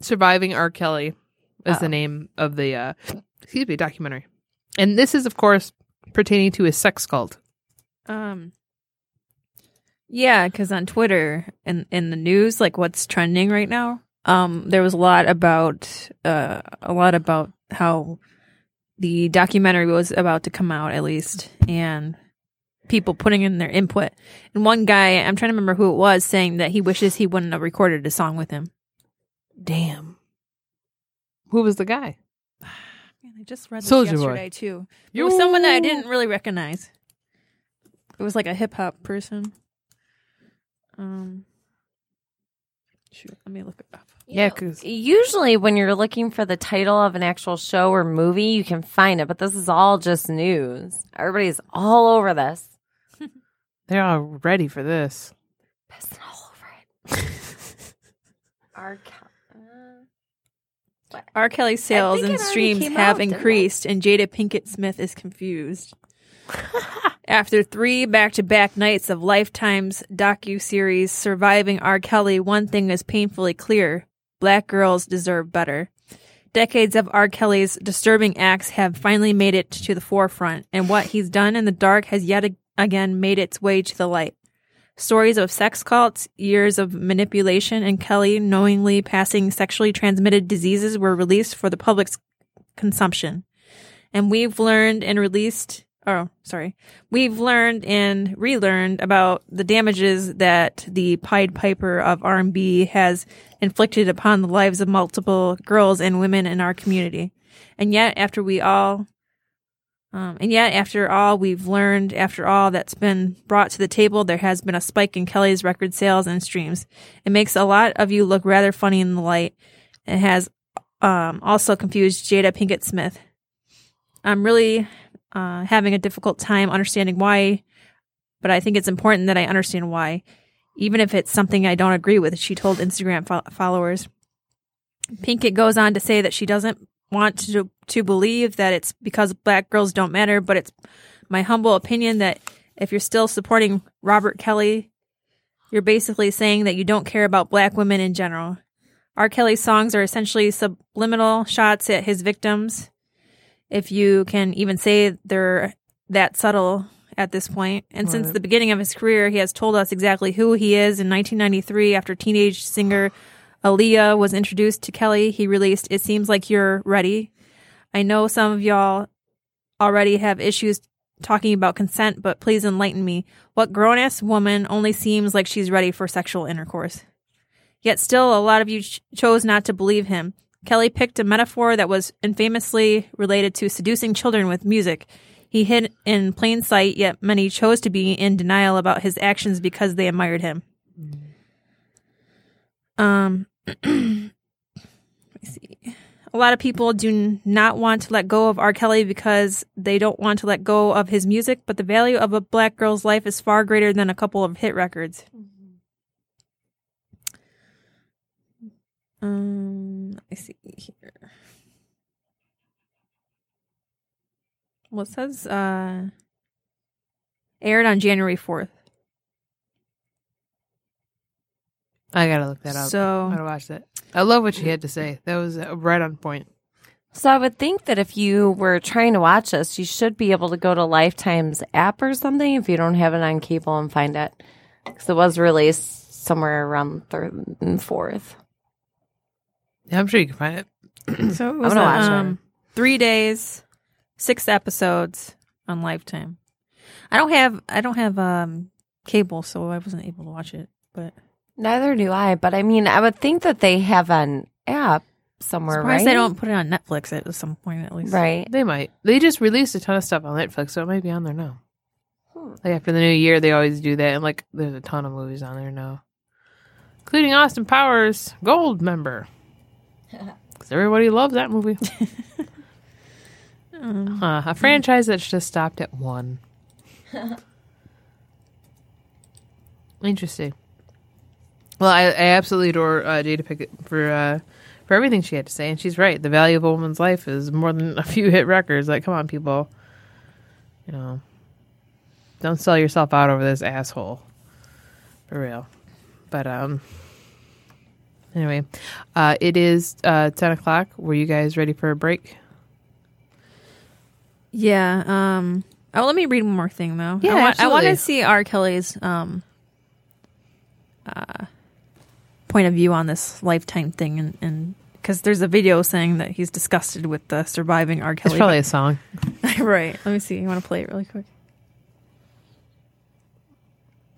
surviving R. Kelly is
Oh.
the name of the uh, excuse me documentary, and this is of course pertaining to his sex cult.
Um, yeah, because on Twitter and in the news, like what's trending right now, um, there was a lot about uh, a lot about how the documentary was about to come out, at least, and people putting in their input. And one guy, I'm trying to remember who it was, saying that he wishes he wouldn't have recorded a song with him.
Damn. Who was the guy?
Man, I just read this
Soulja Boy.
yesterday too. It was someone that I didn't really recognize. It was like a hip hop person. Um, shoot, let me look it up.
Yeah, because
Usually, when you're looking for the title of an actual show or movie, you can find it, but this is all just news. Everybody's all over this.
They're all ready for this.
Pissing all over it. R. Kelly. Uh,
R. Kelly's sales and streams have
out,
increased, and Jada Pinkett Smith is confused. After three back-to-back nights of Lifetime's docu-series "Surviving R. Kelly," one thing is painfully clear: Black girls deserve better. Decades of R. Kelly's disturbing acts have finally made it to the forefront, and what he's done in the dark has yet ag- again made its way to the light. Stories of sex cults, years of manipulation, and Kelly knowingly passing sexually transmitted diseases were released for the public's consumption. And we've learned and released, oh, sorry, we've learned and relearned about the damages that the Pied Piper of R&B has inflicted upon the lives of multiple girls and women in our community. And yet, after we all um, and yet, after all we've learned, after all that's been brought to the table, there has been a spike in Kelly's record sales and streams. It makes a lot of you look rather funny in the light. It has um, also confused Jada Pinkett Smith. I'm really uh, having a difficult time understanding why, but I think it's important that I understand why, even if it's something I don't agree with, she told Instagram fo- followers. Pinkett goes on to say that she doesn't want to to believe that it's because black girls don't matter, but it's my humble opinion that if you're still supporting Robert Kelly, you're basically saying that you don't care about black women in general. R. Kelly's songs are essentially subliminal shots at his victims, if you can even say they're that subtle at this point. And since the beginning of his career, he has told us exactly who he is. In 1993, after teenage singer Aaliyah was introduced to Kelly, he released It Seems Like You're Ready. I know some of y'all already have issues talking about consent, but please enlighten me. What grown ass woman only seems like she's ready for sexual intercourse? Yet still, a lot of you ch- chose not to believe him. Kelly picked a metaphor that was infamously related to seducing children with music. He hid in plain sight, yet many chose to be in denial about his actions because they admired him. Um, let me see. A lot of people do not want to let go of R. Kelly because they don't want to let go of his music, but the value of a black girl's life is far greater than a couple of hit records. Um, let me see here. Well, it says uh, aired on January 4th.
I gotta look that up.
So-
I gotta watch that. I love what she had to say. That was uh, right on point.
So I would think that if you were trying to watch this, you should be able to go to Lifetime's app or something if you don't have it on cable and find it. Because it was released somewhere around third and fourth.
Yeah, I'm sure you can find it.
So it
I'm
was
gonna watch it.
um, three days, six episodes on Lifetime. I don't have I don't have um cable, so I wasn't able to watch it. But
Neither do I, but I mean, I would think that they have an app somewhere,
surprised
right?
they don't put it on Netflix at some point at least.
Right.
They might. They just released a ton of stuff on Netflix, so it might be on there now.
Hmm.
Like after the new year, they always do that, and like there's a ton of movies on there now, including Austin Powers Goldmember, because everybody loves that movie. Huh, a franchise that's just stopped at one. Interesting. Well, I, I absolutely adore uh, Jada Pinkett for uh, for everything she had to say, and she's right. The value of a woman's life is more than a few hit records. Like, come on, people, you know, don't sell yourself out over this asshole, for real. But um, anyway, uh, it is uh, ten o'clock. Were you guys ready for a break?
Yeah. Um. Oh, let me read one more thing though.
Yeah,
I want, I want to see R. Kelly's um. Uh, point of view on this lifetime thing, and and because there's a video saying that he's disgusted with the surviving R. Kelly.
It's
Kelly.
probably a song.
right. Let me see. You want to play it really quick?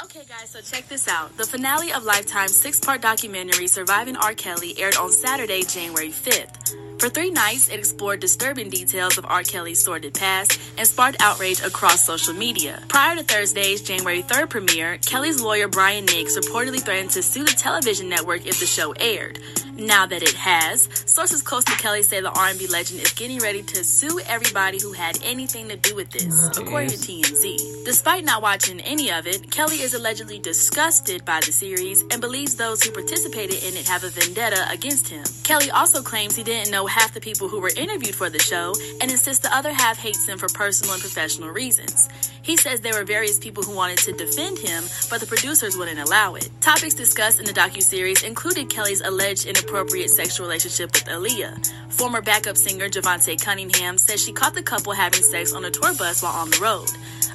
Okay, guys, so check this out. The finale of Lifetime's six part documentary, Surviving R. Kelly, aired on Saturday, January 5th. For three nights, it explored disturbing details of R. Kelly's sordid past and sparked outrage across social media. Prior to Thursday's January 3rd premiere, Kelly's lawyer Brian Nix reportedly threatened to sue the television network if the show aired. Now that it has, sources close to Kelly say the R&B legend is getting ready to sue everybody who had anything to do with this, mm, according to TMZ. Despite not watching any of it, Kelly is allegedly disgusted by the series and believes those who participated in it have a vendetta against him. Kelly also claims he didn't know half the people who were interviewed for the show and insists the other half hates him for personal and professional reasons. He says there were various people who wanted to defend him, but the producers wouldn't allow it. Topics discussed in the docuseries included Kelly's alleged inappropriate sexual relationship with Aaliyah. Former backup singer Jovante Cunningham says she caught the couple having sex on a tour bus while on the road.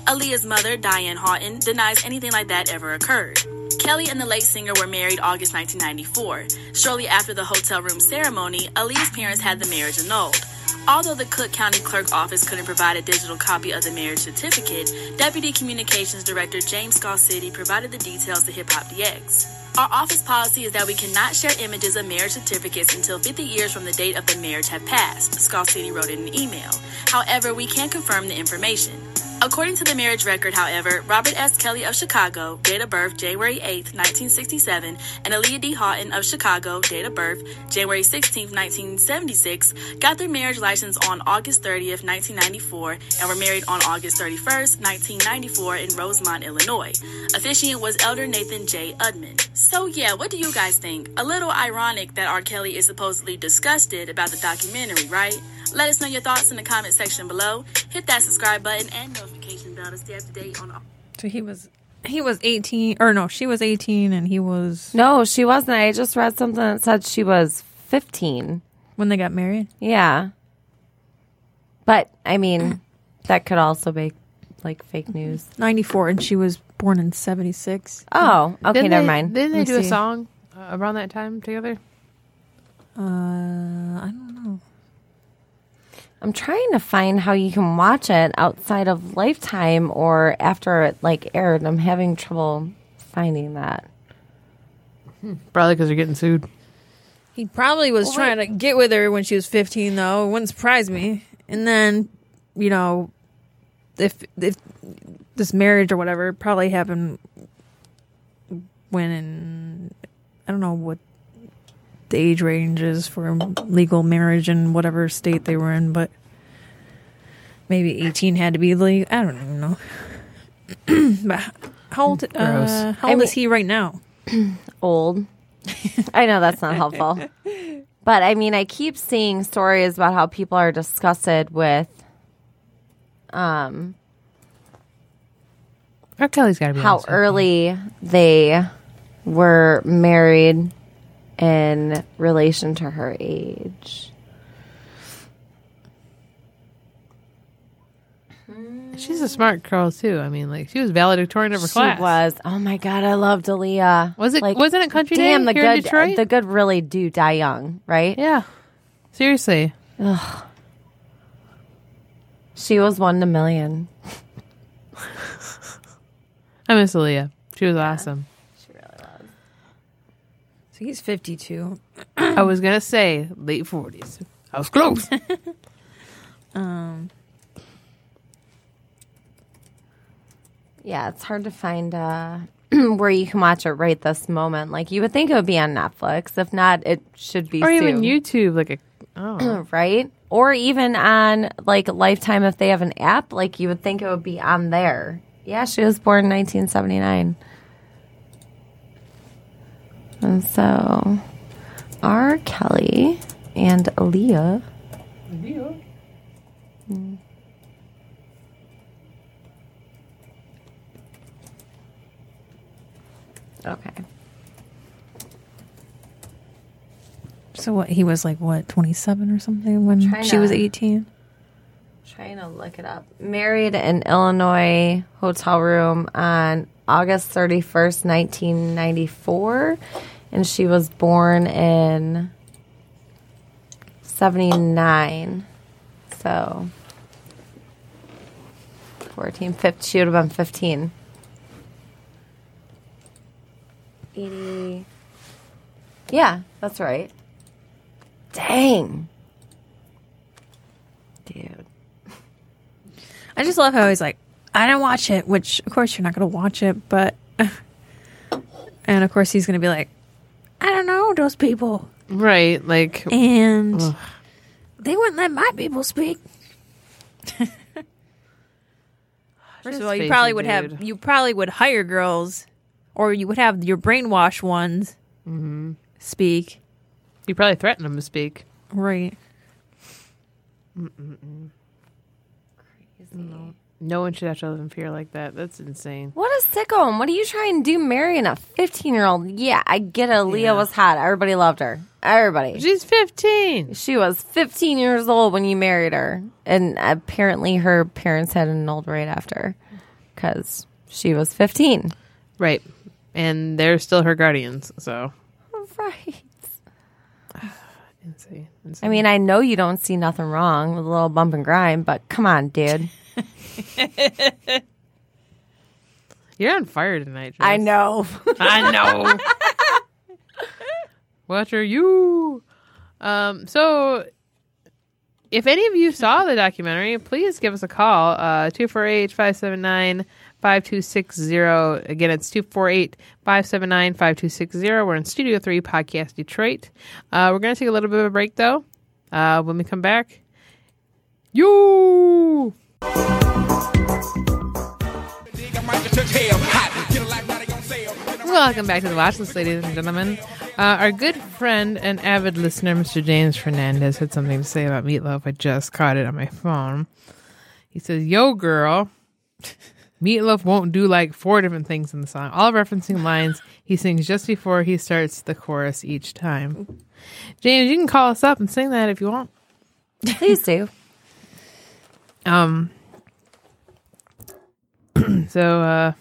Aaliyah's mother, Diane Haughton, denies anything like that ever occurred. Kelly and the late singer were married August 1994. Shortly after the hotel room ceremony, Aaliyah's parents had the marriage annulled. Although the Cook County Clerk Office couldn't provide a digital copy of the marriage certificate, Deputy Communications Director James City provided the details to Hip Hop DX. Our office policy is that we cannot share images of marriage certificates until 50 years from the date of the marriage have passed, City wrote in an email. However, we can confirm the information. According to the marriage record, however, Robert S. Kelly of Chicago, date of birth January 8, 1967, and Aaliyah D. Haughton of Chicago, date of birth January 16, 1976, got their marriage license on August 30, 1994, and were married on August 31, 1994 in Rosemont, Illinois. Officiant was Elder Nathan J. Udman. So yeah, what do you guys think? A little ironic that R. Kelly is supposedly disgusted about the documentary, right? Let us know your thoughts in the comment section below. Hit that subscribe button and notification bell to stay up to date on all.
So he was he was 18 or no, she was 18 and he was
No, she wasn't. I just read something that said she was 15.
when they got married.
Yeah. But, I mean, that could also be like fake news.
94 and she was born in 76.
Oh, okay,
Didn't
never
they-
mind.
Didn't they
Let me
do a
see.
song uh, around that time together?
Uh, I don't know.
I'm trying to find how you can watch it outside of Lifetime or after it like aired. I'm having trouble finding that.
Probably because they're getting sued.
He probably was trying to get with her when she was 15 though. It wouldn't surprise me. And then, you know, if if this marriage or whatever probably happened when in I don't know what the age ranges for legal marriage in whatever state they were in, but maybe 18 had to be legal. I don't even know. but how old, uh,
Gross.
how
I
old
mean-
is he right now?
Old. I know that's not helpful. But I mean, I keep seeing stories about how people are disgusted with um
R. Kelly's got to be
how early they were married in relation to her age?
She's a smart girl too. I mean, like she was valedictorian of her
she
class.
Was oh my god, I loved Aaliyah.
Was it? Like, wasn't it Country
damn,
Day
the good,
Detroit?
The good really do die young, right?
Yeah. Seriously.
Ugh. She was one in a million.
I miss Aaliyah. She was yeah. awesome.
So he's 52.
I was gonna say late forties. I was close.
Um,
Yeah, it's hard to find uh, where you can watch it right this moment. Like you would think it would be on Netflix. If not, it should be
or even. YouTube, like a oh.
right? Or even on like Lifetime if they have an app, like you would think it would be on there. Yeah, she was born in 1979. And so R. Kelly and Aaliyah. Mm. Okay.
so what? He was like, what, 27 or something when
Trying
she was 18?
Trying to look it up. Married in Illinois hotel room on August 31st, 1994. And she was born in 79. So 14, 15. She would have been 15. 80. Yeah, that's right. Dang. Dude.
I just love how he's like, I didn't watch it, which of course you're not going to watch it, but. and of course he's going to be like, I don't know those people.
Right, like
And
Ugh.
they wouldn't let my people speak. First of all, you probably would have you probably would hire girls, or you would have your brainwashed ones
Mm-hmm.
speak.
you probably threaten them to speak.
Right.
Mm-mm-mm. No. No one should have to live in fear like that. That's insane.
What a sicko. And What are you trying to do marrying a 15 year old? Yeah, I get it. Leah was hot. Everybody loved her. Everybody.
She's 15.
She was 15 years old when you married her. And apparently her parents had annulled right after because she was 15.
Right. And they're still her guardians, so
Right.
insane.
I mean, I know you don't see nothing wrong with a little bump and grind, but come on, dude.
You're on fire tonight.
I know.
I know. what are you? Um, so if any of you saw the documentary, please give us a call. Uh 248-579-5260. Again, it's 248-579-5260. We're in Studio 3 Podcast Detroit. Uh, we're going to take a little bit of a break though. Uh, when we come back, you Welcome back to the watch list, ladies and gentlemen. Uh, our good friend and avid listener, Mr. James Fernandez, had something to say about meatloaf. I just caught it on my phone. He says, Yo, girl, meatloaf won't do like four different things in the song, all referencing lines he sings just before he starts the chorus each time. James, you can call us up and sing that if you want.
Please do.
Um. so, uh,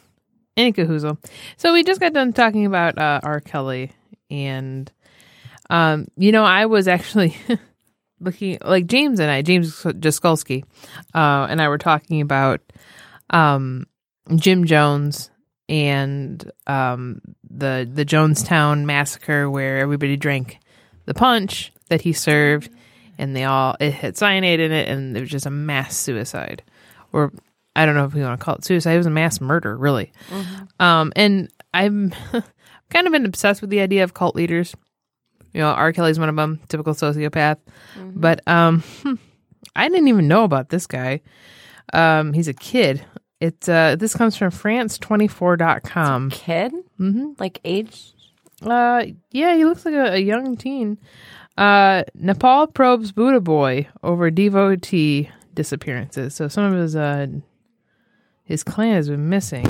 any cahoozle. So we just got done talking about uh, R. Kelly, and um, you know, I was actually looking like James and I, James Jaskolski, uh, and I were talking about um Jim Jones and um the the Jonestown massacre where everybody drank the punch that he served and they all it had cyanide in it and it was just a mass suicide or I don't know if we want to call it suicide. It was a mass murder, really. Um, and I'm kind of been obsessed with the idea of cult leaders. You know, R. Kelly's one of them, typical sociopath. But um, I didn't even know about this guy. Um, he's a kid. It's uh, this comes from France24.com.
Kid?
Mm-hmm.
Like age?
Uh, yeah, he looks like a, a young teen. Uh, Nepal probes Buddha boy over devotee disappearances. So some of his uh his clan has been missing.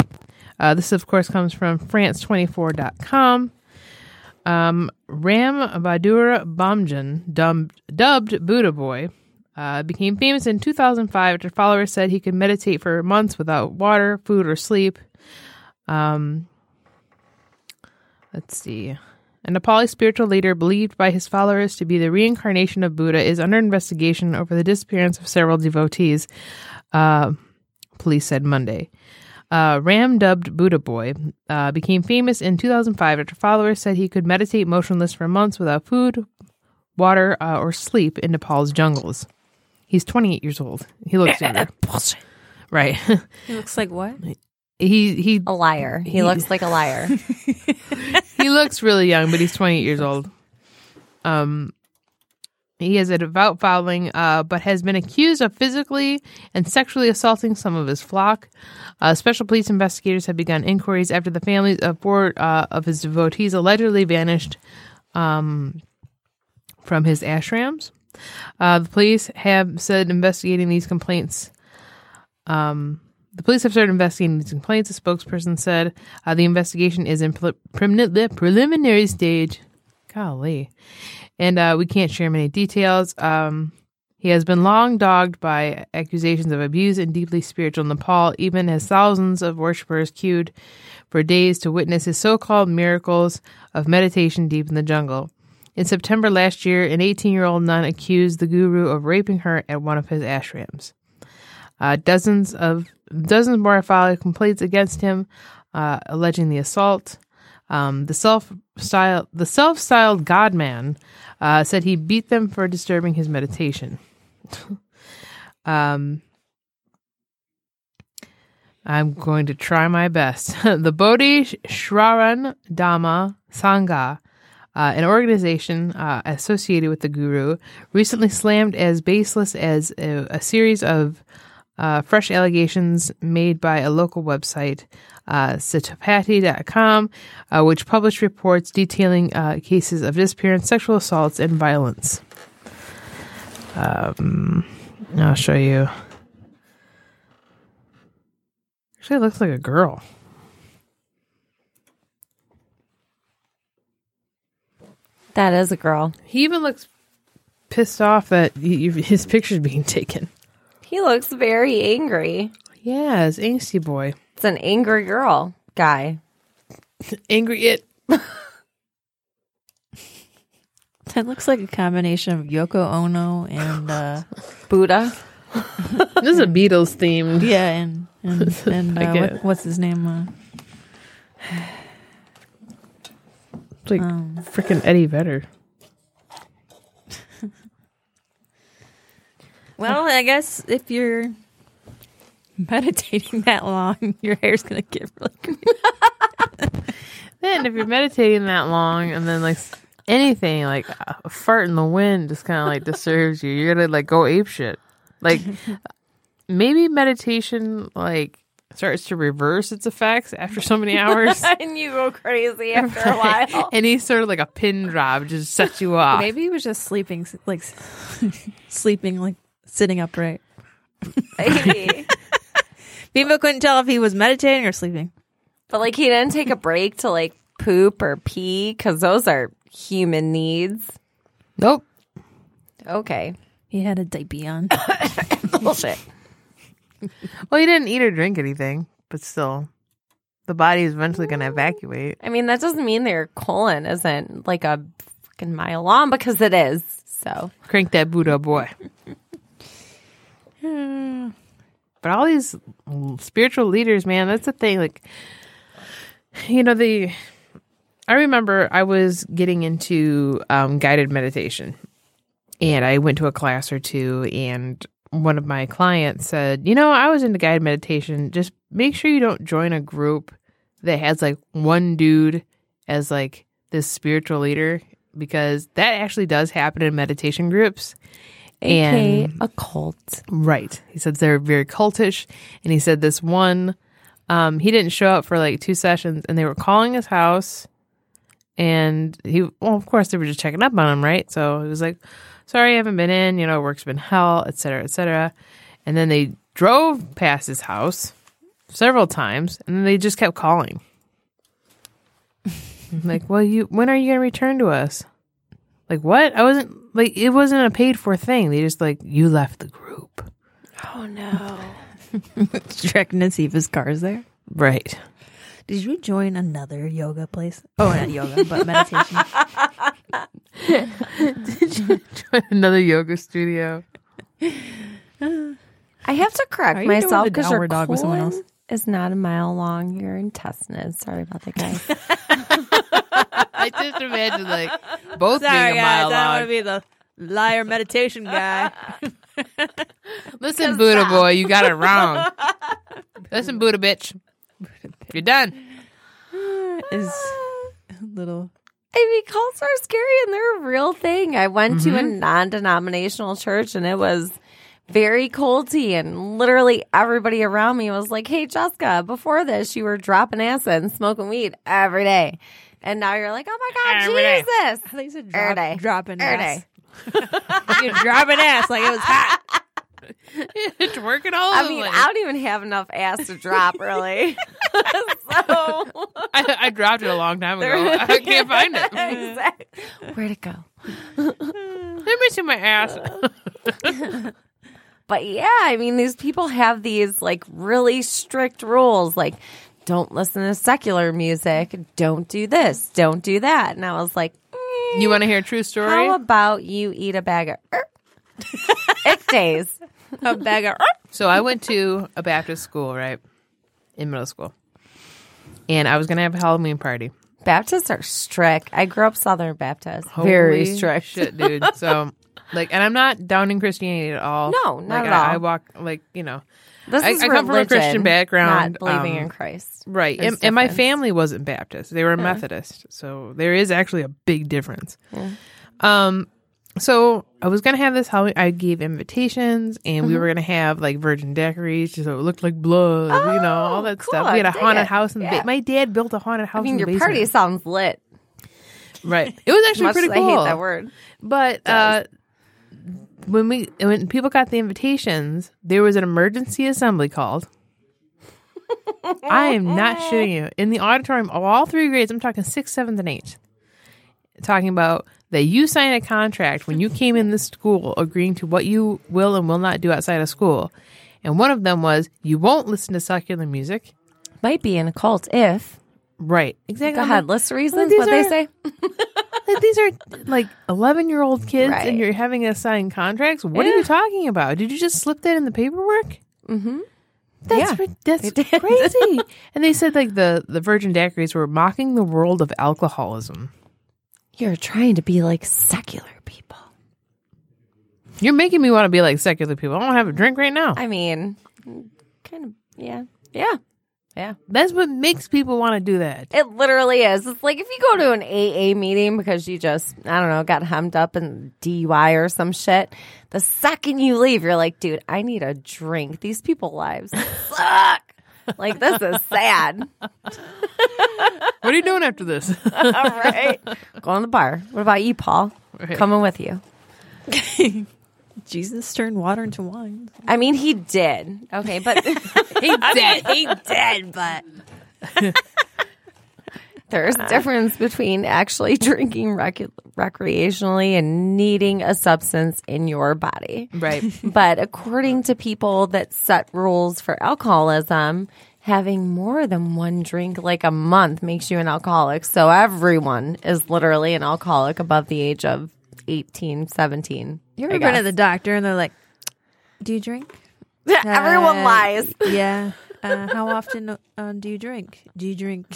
Uh, this of course comes from France24.com. Um, Ram Bahadur Bamjan, dubbed, dubbed Buddha boy, uh, became famous in 2005 after followers said he could meditate for months without water, food, or sleep. Um, let's see. A Nepali spiritual leader believed by his followers to be the reincarnation of Buddha is under investigation over the disappearance of several devotees, uh, police said Monday. Uh, Ram, dubbed Buddha Boy, uh, became famous in 2005 after followers said he could meditate motionless for months without food, water, uh, or sleep in Nepal's jungles. He's 28 years old. He looks younger. right.
He looks like what?
he he
A liar. He looks like a liar.
he looks really young, but he's 28 years old. Um, he is a devout following, uh, but has been accused of physically and sexually assaulting some of his flock. Uh, special police investigators have begun inquiries after the families of four uh, of his devotees allegedly vanished um, from his ashrams. Uh, the police have said investigating these complaints. Um, the police have started investigating these complaints. A spokesperson said uh, the investigation is in pre- prelim- preliminary stage. Golly. And uh, we can't share many details. Um, he has been long dogged by accusations of abuse and deeply spiritual Nepal, even as thousands of worshippers queued for days to witness his so called miracles of meditation deep in the jungle. In September last year, an 18 year old nun accused the guru of raping her at one of his ashrams. Uh, dozens of dozens more filed complaints against him, uh, alleging the assault. Um, the self style the self styled God man uh, said he beat them for disturbing his meditation. um, I'm going to try my best. the Bodhi Shraran Dhamma Sangha, uh, an organization uh, associated with the guru, recently slammed as baseless as a, a series of uh, fresh allegations made by a local website, uh, uh, which published reports detailing uh, cases of disappearance, sexual assaults, and violence. Um, I'll show you. Actually, it looks like a girl.
That is a girl.
He even looks pissed off that he, his picture's being taken.
He looks very angry.
Yeah, it's angsty boy.
It's an angry girl guy.
Angry it.
That looks like a combination of Yoko Ono and uh,
Buddha.
This is a Beatles themed.
yeah, and and, and uh, what, what's his name? Uh,
It's like
um,
freaking Eddie Vedder.
Well, I guess if you're meditating that long, your hair's gonna get really great.
Then if you're meditating that long and then like anything like a fart in the wind just kind of like disturbs you, you're gonna like go ape shit. Like maybe meditation like starts to reverse its effects after so many hours.
and you go crazy after a while.
Any sort of like a pin drop just sets you off.
Maybe he was just sleeping, like sleeping, like sitting upright.
Maybe.
People couldn't tell if he was meditating or sleeping.
But like he didn't take a break to like poop or pee because those are human needs.
Nope.
Okay.
He had a diaper on.
Bullshit.
Well, he didn't eat or drink anything, but still, the body is eventually going to evacuate.
I mean, that doesn't mean their colon isn't like a fucking mile long because it is. So
Crank that Buddha boy. but all these spiritual leaders, man, that's the thing. Like, you know, the I remember I was getting into um, guided meditation, and I went to a class or two, and one of my clients said, "You know, I was into guided meditation. Just make sure you don't join a group that has like one dude as like this spiritual leader." Because that actually does happen in meditation groups.
Aka
And-
a cult.
Right. He said they're very cultish. And he said this one, um, he didn't show up for like two sessions and they were calling his house. And he, well, of course, they were just checking up on him, right? So he was like, sorry, I haven't been in, you know, work's been hell, et cetera, et cetera. And then they drove past his house several times and then they just kept calling. Like, well, you, when are you going to return to us? Like, what? I wasn't, like it wasn't a paid for thing. They just like you left the group.
Oh no.
Checking to see if his car's there.
Right.
Did you join another yoga place? Oh, not yoga, but meditation.
Did you join another yoga studio.
I have to correct
Are
myself because your
dog with someone else?
is not a mile long. Your intestine is. Sorry about that, guys.
I just imagine like both
Sorry,
being a
guys.
mile
I don't want to be the liar meditation guy.
Listen, Buddha boy, you got it wrong. Listen, Buddha bitch. You're done.
Is a little.
I mean, cults are scary and they're a real thing. I went to a
Mm-hmm.
non denominational church and it was very culty, and literally everybody around me was like, Hey, Jessica, before this, you were dropping acid and smoking weed every day. And now you're like, Oh my God,
Every day.
Jesus.
I think it's a
Every
drop,
day.
dropping
Every
ass.
day.
You're dropping ass like it was hot.
it's working all
I mean,
the
I don't even have enough ass to drop, really. so,
I, I dropped it a long time ago. I can't find it.
exactly. Where'd it go?
I'm missing my ass.
But yeah, I mean, these people have these like really strict rules, like don't listen to secular music, don't do this, don't do that. And I was like, mm,
You want to hear a true story?
how about you eat a bag of er- days?
A bag of.
So I went to a Baptist school, right, in middle school, and I was gonna have a Halloween party.
Baptists are strict. I grew up Southern Baptist, very strict.
shit, dude. So, like, and I'm not downing Christianity at all.
No, not
like,
at
I,
all.
I walk like you know,
This
I-
is
I come from a Christian background,
not believing
um,
in Christ.
right, and, and my family wasn't Baptist; they were Methodist. So there is actually a big difference. Um, so I was gonna have this Halloween. I gave invitations, and
Mm-hmm.
we were gonna have like virgin daiquiris, so it looked like blood. you know, all that
cool.
stuff. We had a haunted house in the
Yeah.
ba- My dad built a haunted house.
I mean,
in the
your
basement.
party sounds lit.
right? It was actually pretty cool.
I hate that word.
But uh, when we when people got the invitations, there was an emergency assembly called. I am not shitting you. In the auditorium of all three grades, I'm talking sixth, seventh, and eighth. Talking about that you signed a contract when you came in this school agreeing to what you will and will not do outside of school. And one of them was you won't listen to secular music.
Might be in a cult if.
Right. Exactly.
Go
I'm
ahead,
like,
reasons.
these
What they say.
like, these are like 11 year old kids
Right.
and you're having us sign contracts what are you talking about did you just slip that in the paperwork
Mm-hmm.
that's
Yeah,
that's crazy and they said like the the virgin daiquiris were mocking the world of alcoholism
You're trying to be like secular people.
you're making me want to be like secular people i don't have a drink right now
I mean, kind of, yeah, yeah, yeah.
that's what makes people want to do that
It literally is. It's like if you go to an AA meeting because you just, I don't know, got hemmed up in DUI or some shit. The second you leave, you're like, dude, I need a drink. These people lives suck. like this is sad.
what are you doing after this
All right, going to the bar. What about you, Paul?
Right.
Coming with you.
Jesus turned water into wine.
I mean, he did. Okay, but
he
I
did
mean, he did, but there's a difference between actually drinking rec- recreationally and needing a substance in your body.
right
But according to people that set rules for alcoholism, having more than one drink like a month makes you an alcoholic. So everyone is literally an alcoholic above the age of 18, 17.
You
I
ever been to the doctor and they're like, "Do you drink?"
Everyone
Uh,
lies.
Yeah. Uh, how often uh, do you drink? Do you drink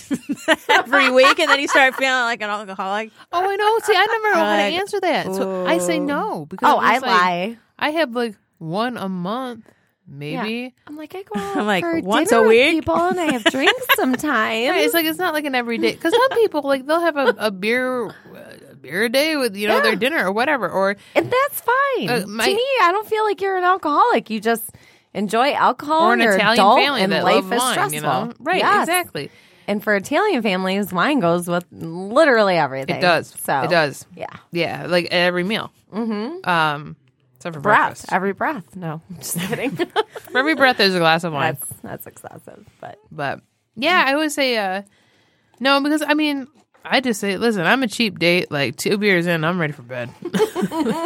every week? And then you start feeling like an alcoholic.
oh i know see i never know how to answer that so i say no because
Oh,
I'm like,
lie.
i have like one a month maybe
I'm like, I go out
I'm like,
for
once
dinner
a
with
week?
people and I have drinks sometimes.
Right, it's like it's not like an everyday because some people like they'll have a, a beer a beer a day with you know their dinner or whatever or
and that's fine.
Uh, my-
to me, I don't feel like you're an alcoholic. You just enjoy alcohol
or an Italian family
and
that
life is
wine,
stressful.
you know right
Yes.
exactly
And for Italian families, wine goes with literally everything.
it does
So
it does
Yeah.
yeah like at every meal mm-hmm. um except for
Breath.
breakfast
Every breath. No, I'm just kidding.
for every breath there's a glass of wine
that's that's excessive, but
but yeah I would say uh no because I mean I just say, listen, I'm a cheap date. Like two beers in, I'm ready for bed.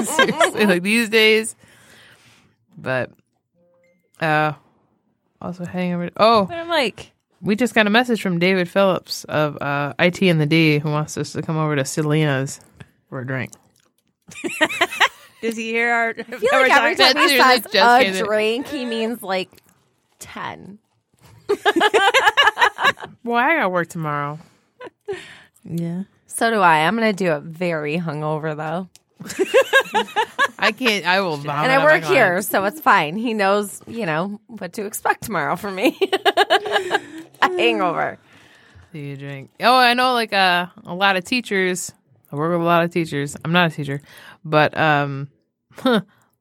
Seriously, like these days. But uh also heading over oh
But I'm like,
we just got a message from David Phillips of uh, IT and the D who wants us to come over to Selena's for a drink.
does he hear our?
I feel like every time he says
just
a drink, he means like 10.
Well, I got work tomorrow.
Yeah.
So do I. I'm going to do it very hungover, though.
I can't. I will. Vomit
and I work here, so it's fine. He knows, you know, what to expect tomorrow from me. a hangover.
Do you drink? Oh, I know. Like uh, a lot of teachers. I work with a lot of teachers. I'm not a teacher, but um,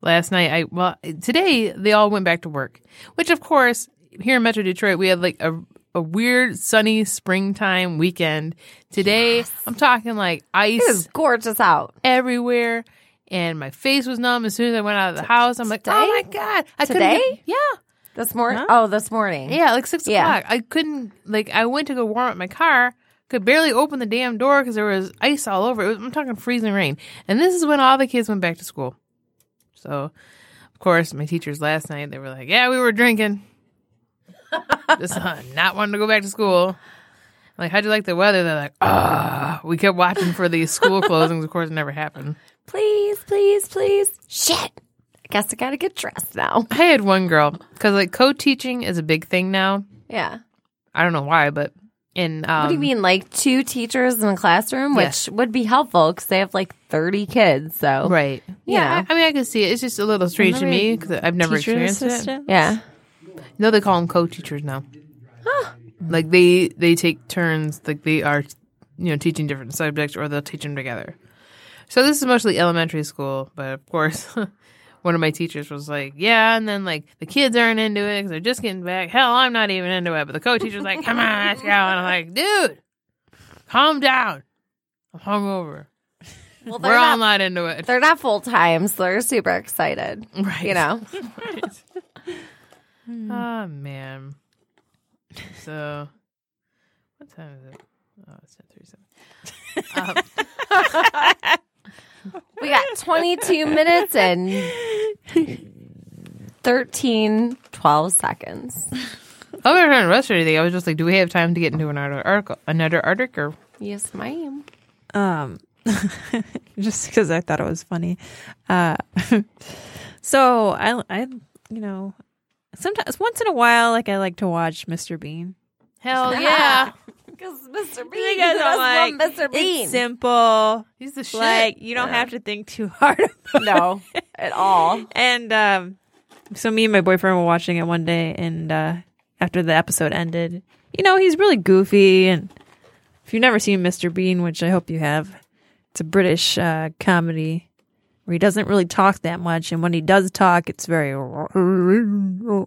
last night I well today they all went back to work, which of course here in Metro Detroit we had like a a weird sunny springtime weekend. Today I'm talking like ice.
It is gorgeous out.
everywhere. And my face was numb as soon as I went out of the house. I'm like, oh my god! I couldn't
Today?
get- yeah,
This morning? Oh, this morning.
yeah, like six
Yeah.
o'clock. I couldn't like. I went to go warm up my car. Could barely open the damn door because there was ice all over. It was, I'm talking freezing rain. And this is when all the kids went back to school. So, of course, my teachers last night they were like, "Yeah, we were drinking." Just uh, not wanting to go back to school. Like, how'd you like the weather? They're like, ah. We kept watching for these school closings. Of course, it never happened.
Please, please, please. Shit. I guess I got to get dressed now.
I had one girl because like co-teaching is a big thing now.
Yeah.
I don't know why, but in um,
what do you mean? Like two teachers in a classroom,
Yes.
which would be helpful because they have like 30 kids. So,
Right. Yeah.
know.
I, I mean, I can see it. It's just a little strange to me because I've never
teacher
experienced it.
assistant?
Yeah.
No, they call them co-teachers now. Like they they take turns. Like they are, you know, teaching different subjects, or they'll teach them together. So this is mostly elementary school, but of course, one of my teachers was like, "Yeah," and then like the kids aren't into it because they're just getting back. Hell, I'm not even into it, but the co-teacher's like, "Come on, let's go," and I'm like, "Dude, calm down. I'm hungover.
Well,
We're all not into it."
They're not full time, so they're super excited.
Right.
You know?
Oh man. So, what time is it? Oh, it's ten thirty-seven.
We got 22 minutes and 13, 12 seconds.
Oh, we were trying to rush or anything. I was just like, do we have time to get into another article? Another article?
Yes, ma'am.
Um, just because I thought it was funny. Uh, so I, I, you know, sometimes once in a while, like I like to watch Mr. Bean.
Hell yeah!
Because Mr. Bean,
Because
who
I'm
doesn't love Mr. Bean?
It's simple.
He's the shit.
Like you don't have to think too hard. About
no, at all.
And um, so me and my boyfriend were watching it one day, and uh, after the episode ended, you know, he's really goofy. And if you've never seen Mr. Bean, which I hope you have, it's a British uh, comedy where he doesn't really talk that much, and when he does talk, it's very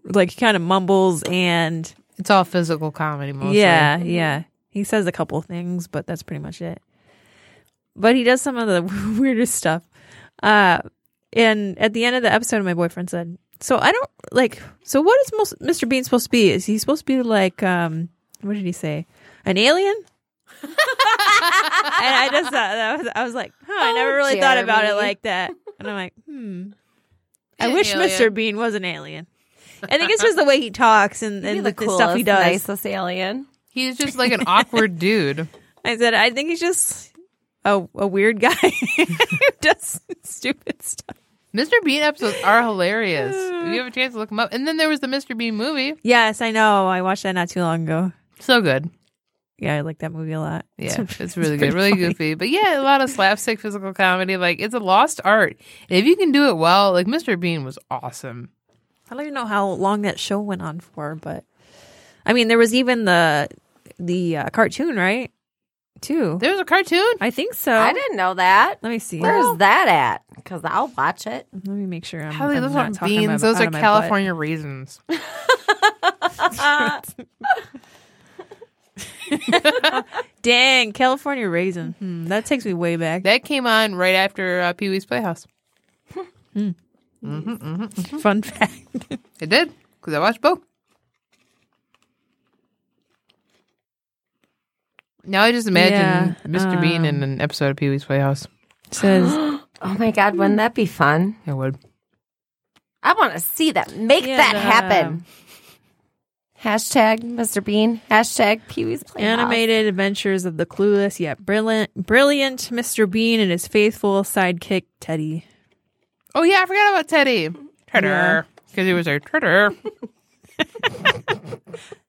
like he kind of mumbles and
It's all physical comedy mostly.
yeah, yeah. He says a couple things, but that's pretty much it. But he does some of the weirdest stuff. Uh, and at the end of the episode, my boyfriend said, "So I don't like. So what is most, Mr. Bean supposed to be? Is he supposed to be like um, what did he say? An alien?" And I just thought that was, I was like, "Huh, I never
Oh,
really thought about it like that." And I'm like, "Hmm." I wish
alien.
Mr. Bean was an alien. I think it's just the way he talks and, and
the
the, the stuff he
coolest,
does.
nicest alien.
He's just like an awkward dude.
I said, I think he's just a, a weird guy who does stupid stuff.
Mr. Bean episodes are hilarious. If you have a chance to look them up. And then there was the Mr. Bean movie.
Yes, I know. I watched that not too long ago.
So good.
Yeah, I like that movie a lot.
Yeah, it's really
pretty
good, really
funny.
goofy. But yeah, a lot of slapstick physical comedy. Like it's a lost art. And if you can do it well, like Mr. Bean was awesome.
I don't even know how long that show went on for, but I mean, there was even the the uh, cartoon, right? Too.
There was a cartoon.
I think so.
I didn't know that.
Let me see.
Where's that at? Because I'll watch it.
Let me make sure. I'm,
Hallie,
I'm
those
not
aren't
talking
beans.
my-
Those are
of butt.
California raisins.
Dang, California raisin. Hmm, that takes me way back.
That came on right after uh, Pee Wee's Playhouse.
Fun fact.
It did because I watched both. Now I just imagine
Yeah,
Mr. Bean in
um,
an episode of Pee Wee's Playhouse.
Says
Oh my God, wouldn't that be fun?
It would.
I want to see that. Make
Yeah,
that
the-
happen. Hashtag Mr. Bean. Hashtag Pee Wee's Playhouse.
animated adventures of the clueless yet brilliant, brilliant Mr. Bean and his faithful sidekick Teddy.
Oh yeah, I forgot about Teddy.
Yeah.
Tedder. Because he was a Tedder.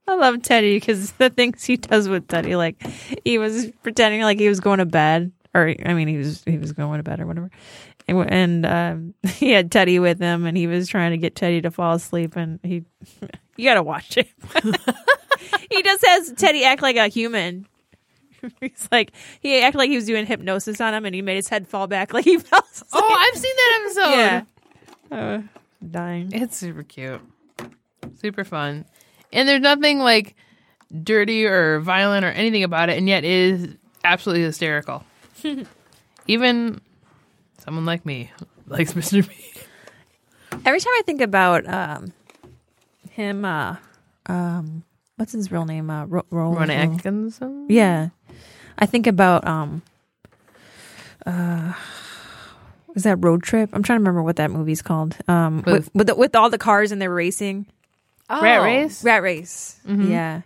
I love Teddy because the things he does with Teddy, like he was pretending like he was going to bed, or I mean, he was he was going to bed or whatever, and, um, he had Teddy with him, and he was trying to get Teddy to fall asleep, and he, you gotta watch it. he just has Teddy act like a human. He's like he acted like he was doing hypnosis on him, and he made his head fall back like he fell asleep.
Oh, I've seen that episode.
yeah, uh, dying.
It's super cute. Super fun. And there's nothing like dirty or violent or anything about it, and yet it is absolutely hysterical. Even someone like me likes Mr. Bean.
Every time I think about um, him, uh, um, what's his real name? Uh, Ro- Ro- Rowan
Atkinson?
Yeah, I think about um, uh, is that Road Trip? I'm trying to remember what that movie's called. Um, with
With-
with, the, with all the cars and they're racing.
Oh,
Rat Race?
Rat Race. Yeah,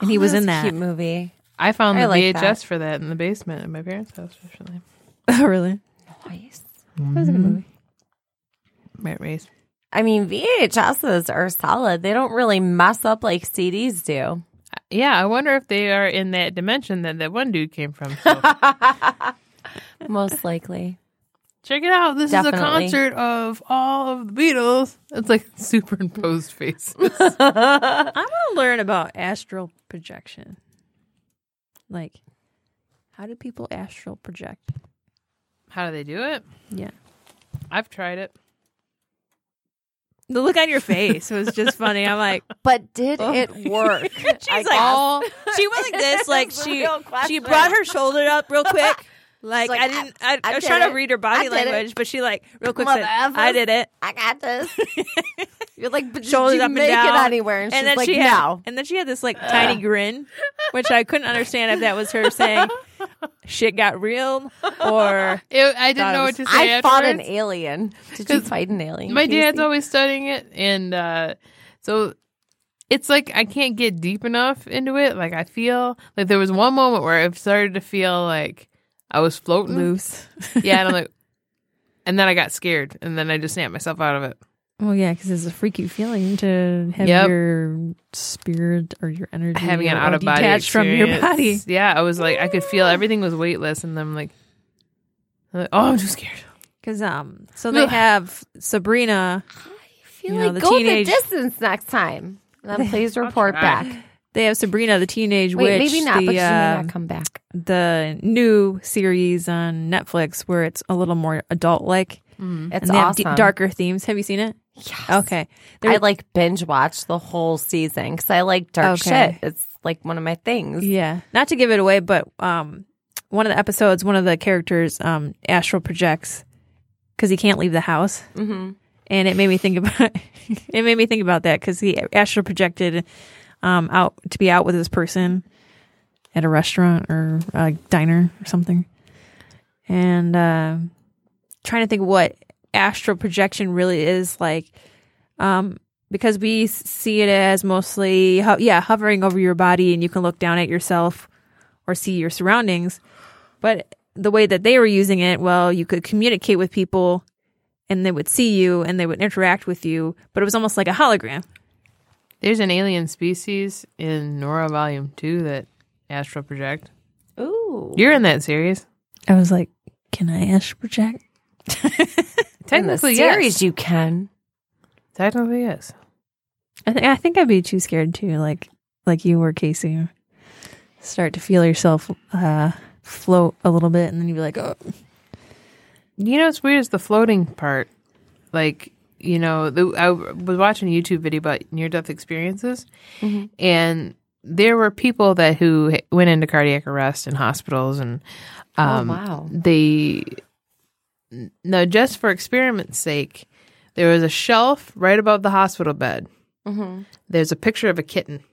and he
Oh,
was in that.
cute movie.
I found
I
the
like
VHS
that.
for that in the basement at my parents' house, actually.
Oh, really?
Nice.
That was a good mm-hmm. movie.
Rat Race.
I mean, VHSs are solid. They don't really mess up like CDs do.
Uh, yeah, I wonder if they are in that dimension that that one dude came from. So
Most likely.
check it out. This
Definitely.
is a concert of all of the Beatles. It's like superimposed faces.
I want to learn about astral projection. Like, how do people astral project?
How do they do it?
Yeah.
I've tried it.
The look on your face was just funny. I'm like,
But did
Oh.
it work?
She's
I
like,
guess.
she went like this, like
That's the
she
real
she brought her shoulder up real quick. Like,
like,
I didn't. I,
I
I, was
did
trying
it.
to read her body
I did it.
language, but she like real quick
Mother
said,
effers.
"I did it."
I got this. You're like, but did
Shoulders
you
up and
make
down.
it anywhere? And, she's
then
like,
she had,
no.
and then she had this like tiny grin, which I couldn't understand if that was her saying shit got real or
It, I didn't know
was-
what to say.
I fought an alien. Did you
'Cause
fight an alien?
My dad's always studying it, and uh, so it's like I can't get deep enough into it. Like I feel like there was one moment where I started to feel like I was floating
loose.
Yeah, and I'm like, and then I got scared, and then I just snapped myself out of it.
Well, yeah, because it's a freaky feeling to have
Yep.
your spirit or your energy
Having an
or
out of body
detached from your body.
Yeah, I was like, I could feel everything was weightless, and I'm like, I'm like, oh, I'm too scared.
Because um, so they have Sabrina.
I feel
you know,
like
the
go
teenage-
the distance next time. And then please report back.
They have Sabrina, the teenage
Wait,
witch.
maybe not,
the,
but she may
um,
not come back.
the new series on Netflix where it's a little more adult like.
It's
and they have
awesome.
d- darker themes. Have you seen it?
Yes.
Okay. There-
I like binge watch the whole season because I like dark
Okay.
shit. It's like one of my things.
Yeah. Not to give it away, but um, one of the episodes, one of the characters um, astral projects because he can't leave the house.
Mm-hmm.
and it made me think about it made me think about that because he astral projected um out to be out with this person at a restaurant or a diner or something and uh trying to think what astral projection really is like um because we see it as mostly ho- yeah hovering over your body and you can look down at yourself or see your surroundings but the way that they were using it well you could communicate with people and they would see you and they would interact with you, but it was almost like a hologram.
There's an alien species in Nora Volume Two that astral project.
Ooh.
You're in that series.
I was like, can I astral project?
In the
Technically,
series,
yes.
you can.
Technically, yes.
I think I think I'd be too scared too, like like you were, Casey. Start to feel yourself uh, float a little bit, and then you'd be like, oh,
You know, what's weird is the floating part. Like, you know, the, I was watching a YouTube video about near death experiences, and there were people that who went into cardiac arrest in hospitals, and um,
oh, wow.
they no just for experiment's sake, there was a shelf right above the hospital bed.
Mm-hmm.
There's a picture of a kitten,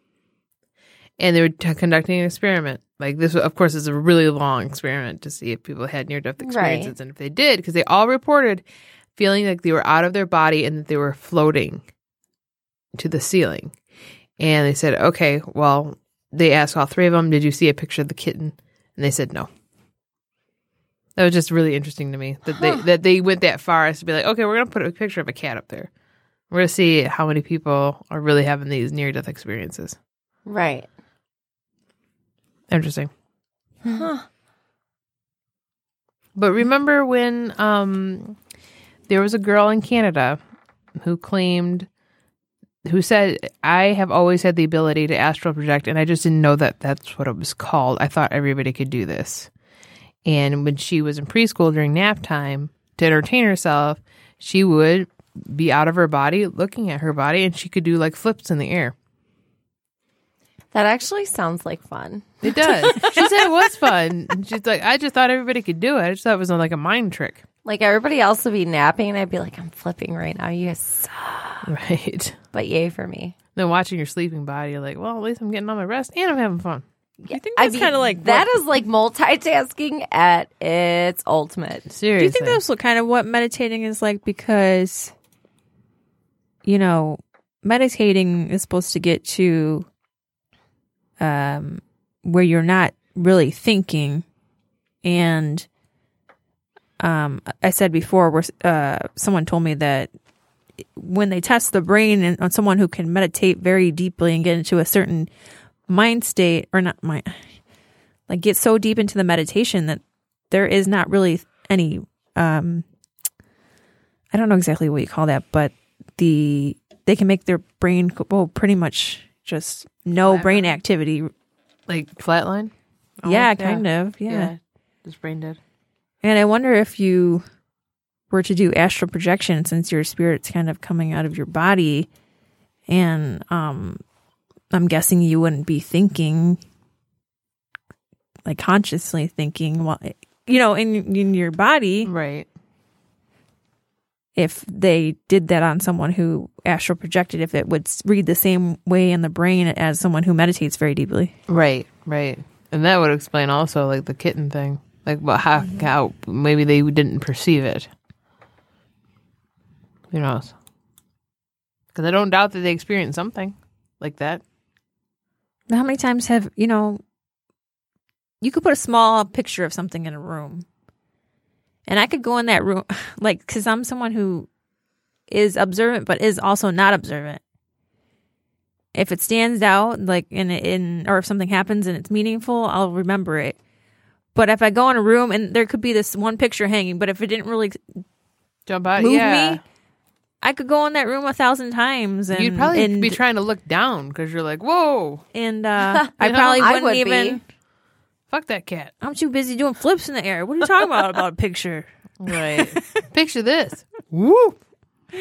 and they were t- conducting an experiment. Like this, of course, is a really long experiment to see if people had near death experiences,
Right.
and if they did, because they all reported feeling like they were out of their body and that they were floating to the ceiling. And they said, okay, well, they asked all three of them, did you see a picture of the kitten? And they said no. That was just really interesting to me that they that they went that far as to be like, okay, we're gonna put a picture of a cat up there. We're gonna see how many people are really having these near death experiences.
Right.
Interesting.
Huh.
But remember when um there was a girl in Canada who claimed who said I have always had the ability to astral project and I just didn't know that that's what it was called. I thought everybody could do this. And when she was in preschool during nap time to entertain herself, she would be out of her body looking at her body and she could do like flips in the air.
That actually sounds like fun.
It does. she said it was fun. And She's like, I just thought everybody could do it. I just thought it was like a mind trick.
Like everybody else would be napping, and I'd be like, I'm flipping right now. You guys suck.
Right.
But yay for me.
Then watching your sleeping body, you're like, well, at least I'm getting on my rest and I'm having fun.
I think
I
that's
mean,
kind of like
that
what-
is like multitasking at its ultimate.
Seriously.
Do you think that's what kind of what meditating is like? Because, you know, meditating is supposed to get to um, where you're not really thinking. And um, I said before, where uh, someone told me that when they test the brain and on someone who can meditate very deeply and get into a certain mind state, or not mind, like get so deep into the meditation that there is not really any um I don't know exactly what you call that, but the they can make their brain well pretty much just no brain activity.
Like flatline?
yeah,
Almost,
kind of. Yeah.
Just brain dead.
And I wonder if you were to do astral projection since your spirit's kind of coming out of your body and um I'm guessing you wouldn't be thinking like consciously thinking well you know in in your body
Right.
if they did that on someone who astral projected if it would read the same way in the brain as someone who meditates very deeply
Right, right. And that would explain also like the kitten thing. Like well, how how maybe they didn't perceive it. Who knows? Because I don't doubt that they experienced something like that.
how many times have you know you could put a small picture of something in a room and i could go in that room like because i'm someone who is observant but is also not observant if it stands out like in in or if something happens and it's meaningful i'll remember it but if i go in a room and there could be this one picture hanging but if it didn't really
Jump out.
move
yeah.
me i could go in that room a thousand times and
You'd probably
and,
be trying to look down because you're like, whoa,
and uh, i
know,
probably wouldn't
would
even
be.
fuck that cat.
I'm too busy doing flips in the air. What are you talking about about a picture?
Right. Picture this. Woo.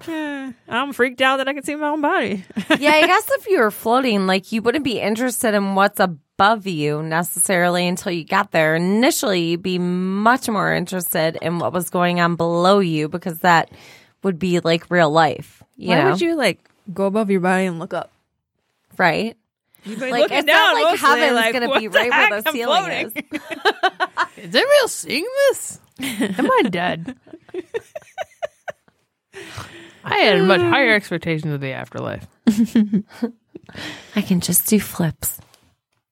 I'm freaked out that I can see my own body.
yeah, I guess if you were floating, like you wouldn't be interested in what's above you necessarily until you got there. Initially, you'd be much more interested in what was going on below you because that would be like real life. You
Why
know,
would you like go above your body and look up?
right?
You'd be
Like
looking
it's
down
not like
mostly,
heaven's
like,
gonna be right
heck?
where the
I'm
ceiling
floating.
is.
Is anybody else seeing this? Am I dead? I had much higher expectations of the afterlife.
I can just do flips.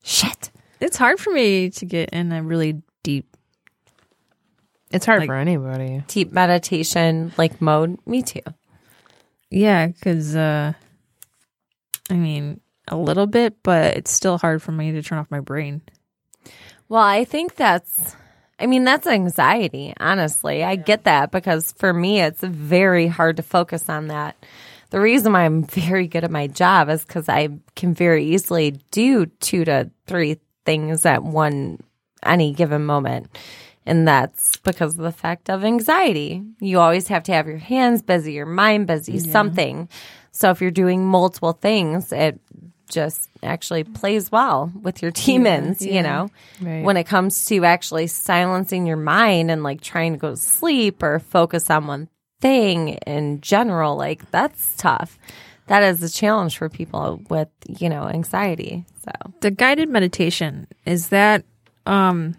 Shit.
It's hard for me to get in a really deep.
It's hard
Like-
for anybody.
Deep meditation like mode. Me too.
Yeah, because uh, I mean a little bit, but it's still hard for me to turn off my brain.
Well, I think that's, I mean, that's anxiety, honestly. I get that because for me, it's very hard to focus on that. The reason why I'm very good at my job is because I can very easily do two to three things at one, any given moment. And that's because of the fact of anxiety. You always have to have your hands busy, your mind busy, something. So if you're doing multiple things, it just actually plays well with your demons, you know?
Right.
When it comes to actually silencing your mind and like trying to go to sleep or focus on one thing in general, like that's tough. that is a challenge for people with, you know, anxiety. So
the guided meditation is that um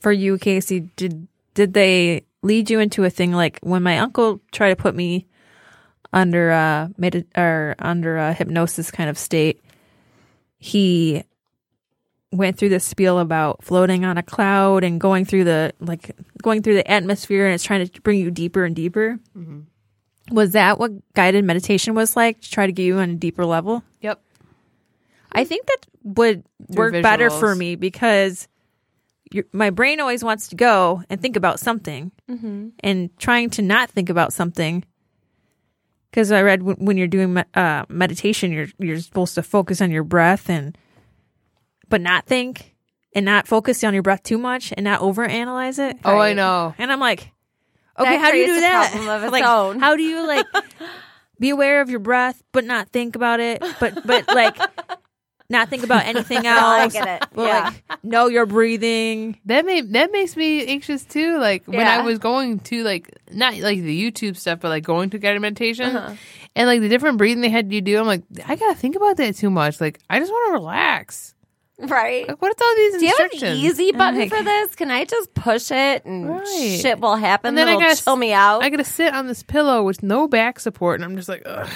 for you casey did did they lead you into a thing like when my uncle tried to put me under a medi- or under a hypnosis kind of state he went through this spiel about floating on a cloud and going through the like going through the atmosphere and it's trying to bring you deeper and deeper was that what guided meditation was like to try to get you on a deeper level
Yep.
I think that would
Through
work better for me because my brain always wants to go and think about something,
Mm-hmm.
and trying to not think about something. Because I read when, when you're doing me- uh, meditation, you're you're supposed to focus on your breath and, but not think and not focus on your breath too much and not overanalyze it.
Oh, I know.
And I'm like, okay,
That
how do you do that?
problem of its
like,
own.
how do you like be aware of your breath but not think about it, but but like not think about anything else?
I get it.
But
Yeah.
like know you're breathing.
That made that makes me anxious too. Like when I was going to like not like the YouTube stuff, but like going to guided meditation
Uh-huh.
and like the different breathing they had you do. I'm like, I gotta think about that too much. Like I just want to relax.
Right.
Like what's all these
Do you have an easy button
Like-
for this? Can I just push it and
Right.
shit will happen?
And then I
that'll
gotta
chill me out.
I gotta sit on this pillow with no back support, and I'm just like, Ugh.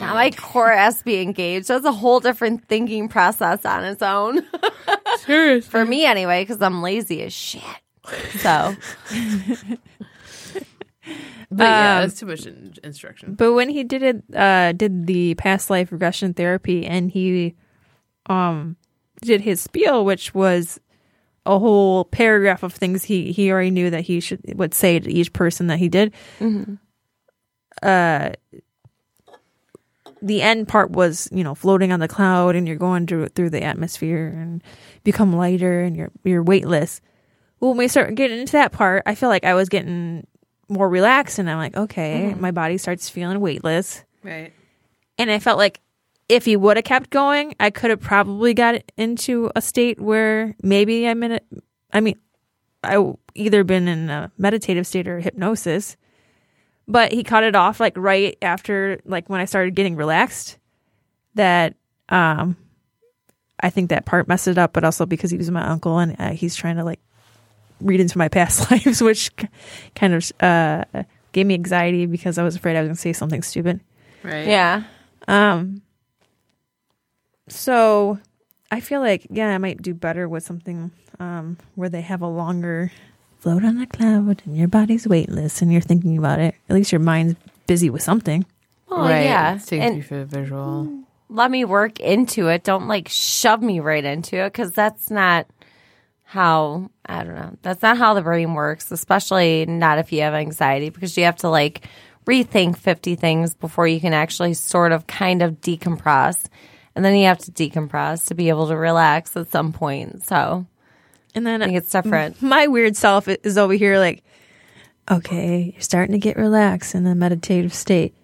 now my core has to be engaged. That's a whole different thinking process on its own.
serious.
for me anyway, because I'm lazy as shit. So
But yeah,
Um,
that's too much in- instruction.
But when he did it, uh, did the past life regression therapy, and he, um, did his spiel, which was a whole paragraph of things he he already knew that he should would say to each person that he did. Uh, the end part was you know floating on the cloud, and you're going through through the atmosphere and become lighter, and you're you're weightless. Well, when we start getting into that part, I feel like I was getting more relaxed, and I'm like, okay, my body starts feeling weightless,
Right.
and I felt like if he would have kept going, I could have probably got into a state where maybe I'm in a, I mean, I either been in a meditative state or hypnosis, but he cut it off like right after, like when I started getting relaxed. That, um, I think that part messed it up, but also because he was my uncle and uh, he's trying to like read into my past lives, which kind of uh, gave me anxiety because I was afraid I was going to say something stupid.
Right.
yeah,
Um. So, I feel like yeah, I might do better with something um where they have a longer float on a cloud and your body's weightless and you're thinking about it. At least your mind's busy with something.
well,
right.
yeah.
It takes
And
you for the visual.
let me work into it. Don't like shove me right into it because that's not how I don't know. That's not how the brain works, especially not if you have anxiety because you have to like rethink 50 things before you can actually sort of kind of decompress. And then you have to decompress to be able to relax at some point. So
And then
I think it's different.
my weird self is over here like, okay, you're starting to get relaxed in a meditative state,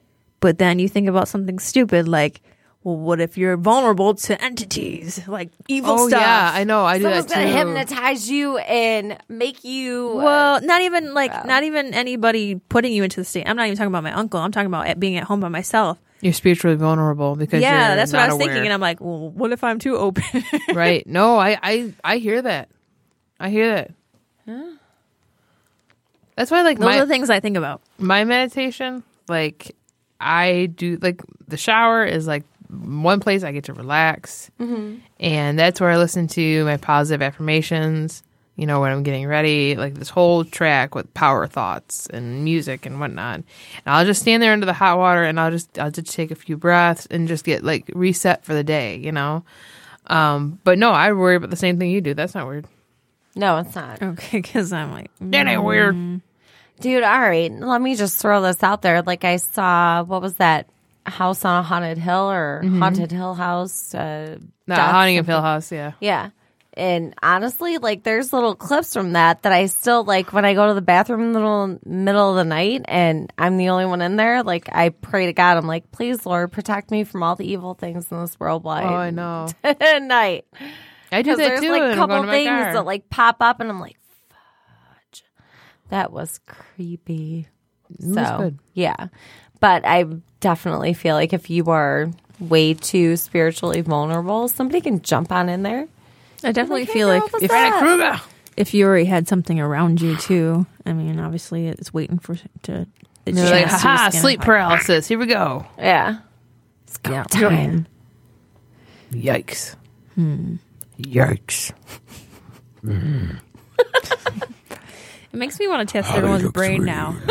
but then you think about something stupid like, well, what if you're vulnerable to entities like evil
Oh
stuff?
yeah, I know. I do
Someone's
that
gonna hypnotize you and make you.
Uh, well, not even like not even anybody putting you into the state. I'm not even talking about my uncle. I'm talking about being at home by myself.
You're spiritually vulnerable because
yeah, that's what I was thinking, and I'm like, well, what if I'm too open?
right. No, I, I I hear that. I hear that. That's why like
Those
my
are the things I think about.
my meditation, like I do like the shower is like one place I get to relax. Mm-hmm. And that's where I listen to my positive affirmations, you know, when I'm getting ready, like this whole track with power thoughts and music and whatnot. And I'll just stand there under the hot water and I'll just I'll just take a few breaths and just get like reset for the day, you know. Um, but no, I worry about the same thing you do. That's not weird.
no, it's not.
Okay, because I'm like,
That ain't weird.
Dude, all right. Let me just throw this out there. Like I saw, what was that house on a haunted hill or haunted hill house? Uh,
No, Haunting of. Hill House, yeah.
Yeah. And honestly, like there's little clips from that that I still like when I go to the bathroom in the middle, middle of the night and I'm the only one in there. Like I pray to God, I'm like, please, Lord, protect me from all the evil things in this world
Oh, I know.
at night.
I do that
there's
too.
like a couple
going to my
things
car.
that like pop up and I'm like, fudge. That was creepy.
was
so
good.
yeah, but I definitely feel like if you are way too spiritually vulnerable, somebody can jump on in there.
I definitely
Like, hey,
feel
girl,
like
what's
if
up?
if you already had something around you too, I mean, obviously it's waiting for to. the
They're like,
chance
haha, sleep
it.
paralysis. Here we go.
Yeah,
Yeah.
time.
Yikes. Hmm. Yikes.
It makes me want to test everyone's brain now.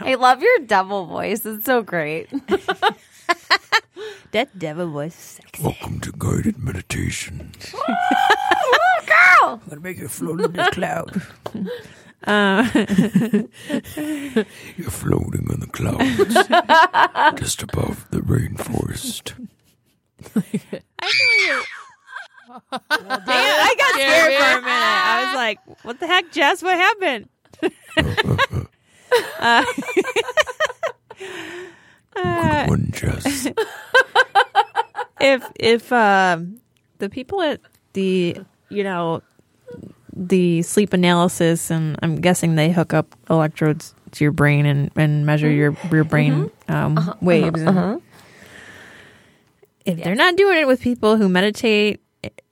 I love your double voice. It's so great.
that devil was sexy.
Welcome to guided meditation.
Girl,
gonna make you float in the cloud.
You're floating in the clouds just above the rainforest.
I got scared for a minute. I was like, "What the heck, Jess? What happened?" uh, uh,
One Jess.
if if um, the people at the you know the sleep analysis and I'm guessing they hook up electrodes to your brain and, and measure your your brain um, waves. and- if they're not doing it with people who meditate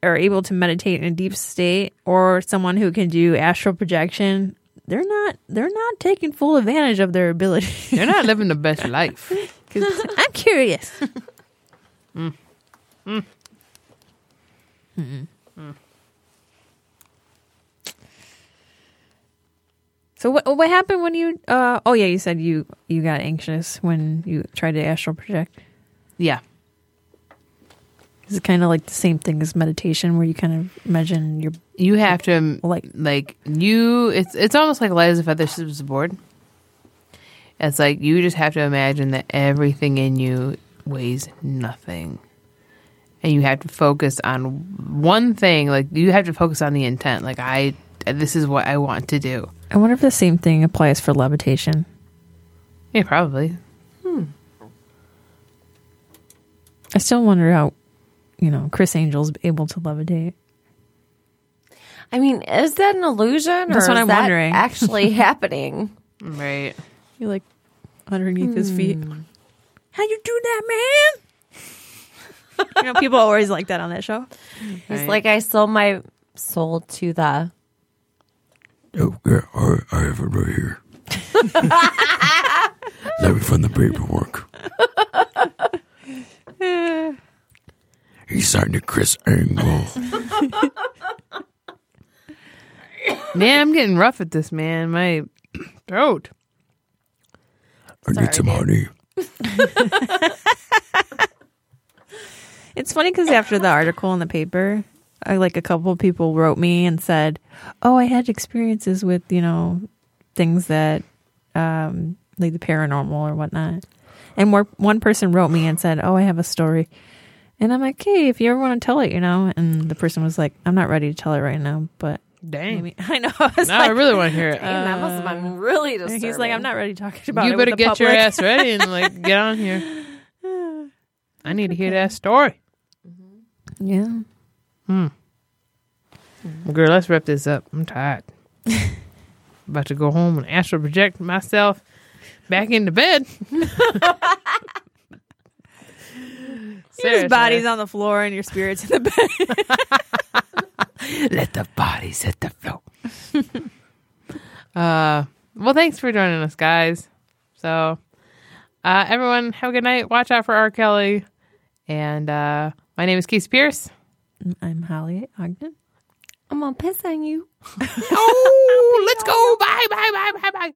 are able to meditate in a deep state or someone who can do astral projection, they're not they're not taking full advantage of their ability.
they're not living the best life.
I'm curious.
Mm. Mm.
Mm-mm. So what what happened when you uh oh yeah you said you you got anxious when you tried to astral project.
Yeah.
Is it kind of like the same thing as meditation where you kind of imagine your
You have to
like
like you. It's it's almost like light as a feather strips the board. It's like you just have to imagine that everything in you weighs nothing, and you have to focus on one thing. Like you have to focus on the intent. Like I, this is what I want to do.
I wonder if the same thing applies for levitation.
Yeah, probably. Hmm.
I still wonder how you know Criss Angel's able to levitate.
I mean, is that an illusion
That's
or
what
is
I'm
that
wondering.
actually happening?
Right.
You're like underneath his feet.
Hmm.
How you do that, man? you know, people always like that on that show.
He's like, I sold my soul to the.
Oh, yeah, I, I have it right here. Let me find the paperwork. He signed to Criss Angel.
Man, I'm getting rough at this, man. My throat.
I need some honey.
It's funny because after the article in the paper, I, like a couple of people wrote me and said, "Oh, I had experiences with you know things that um, like the paranormal or whatnot." And more, one person wrote me and said, "Oh, I have a story," and I'm like, "Hey, if you ever want to tell it, you know." And the person was like, "I'm not ready to tell it right now, but."
Dang.
Maybe. I know. I was
Now I really want to hear it.
Damn, that must have been really disturbing.
He's like, I'm not ready talking about
you
it. with
better get your ass ready and like get on here. I need to hear that story.
Yeah.
Hmm. Well, girl, let's wrap this up. I'm tired. About to go home and astral project myself back into bed.
Your body's on the floor and your spirit's in the bed.
Let the bodies hit the floor. uh, well, thanks for joining us, guys. So, uh, everyone, have a good night. Watch out for R. Kelly. And uh, my name is Casey Pierce.
I'm Holly Ogden.
I'm gonna piss on you.
oh, let's go. Bye, bye, bye, bye, bye.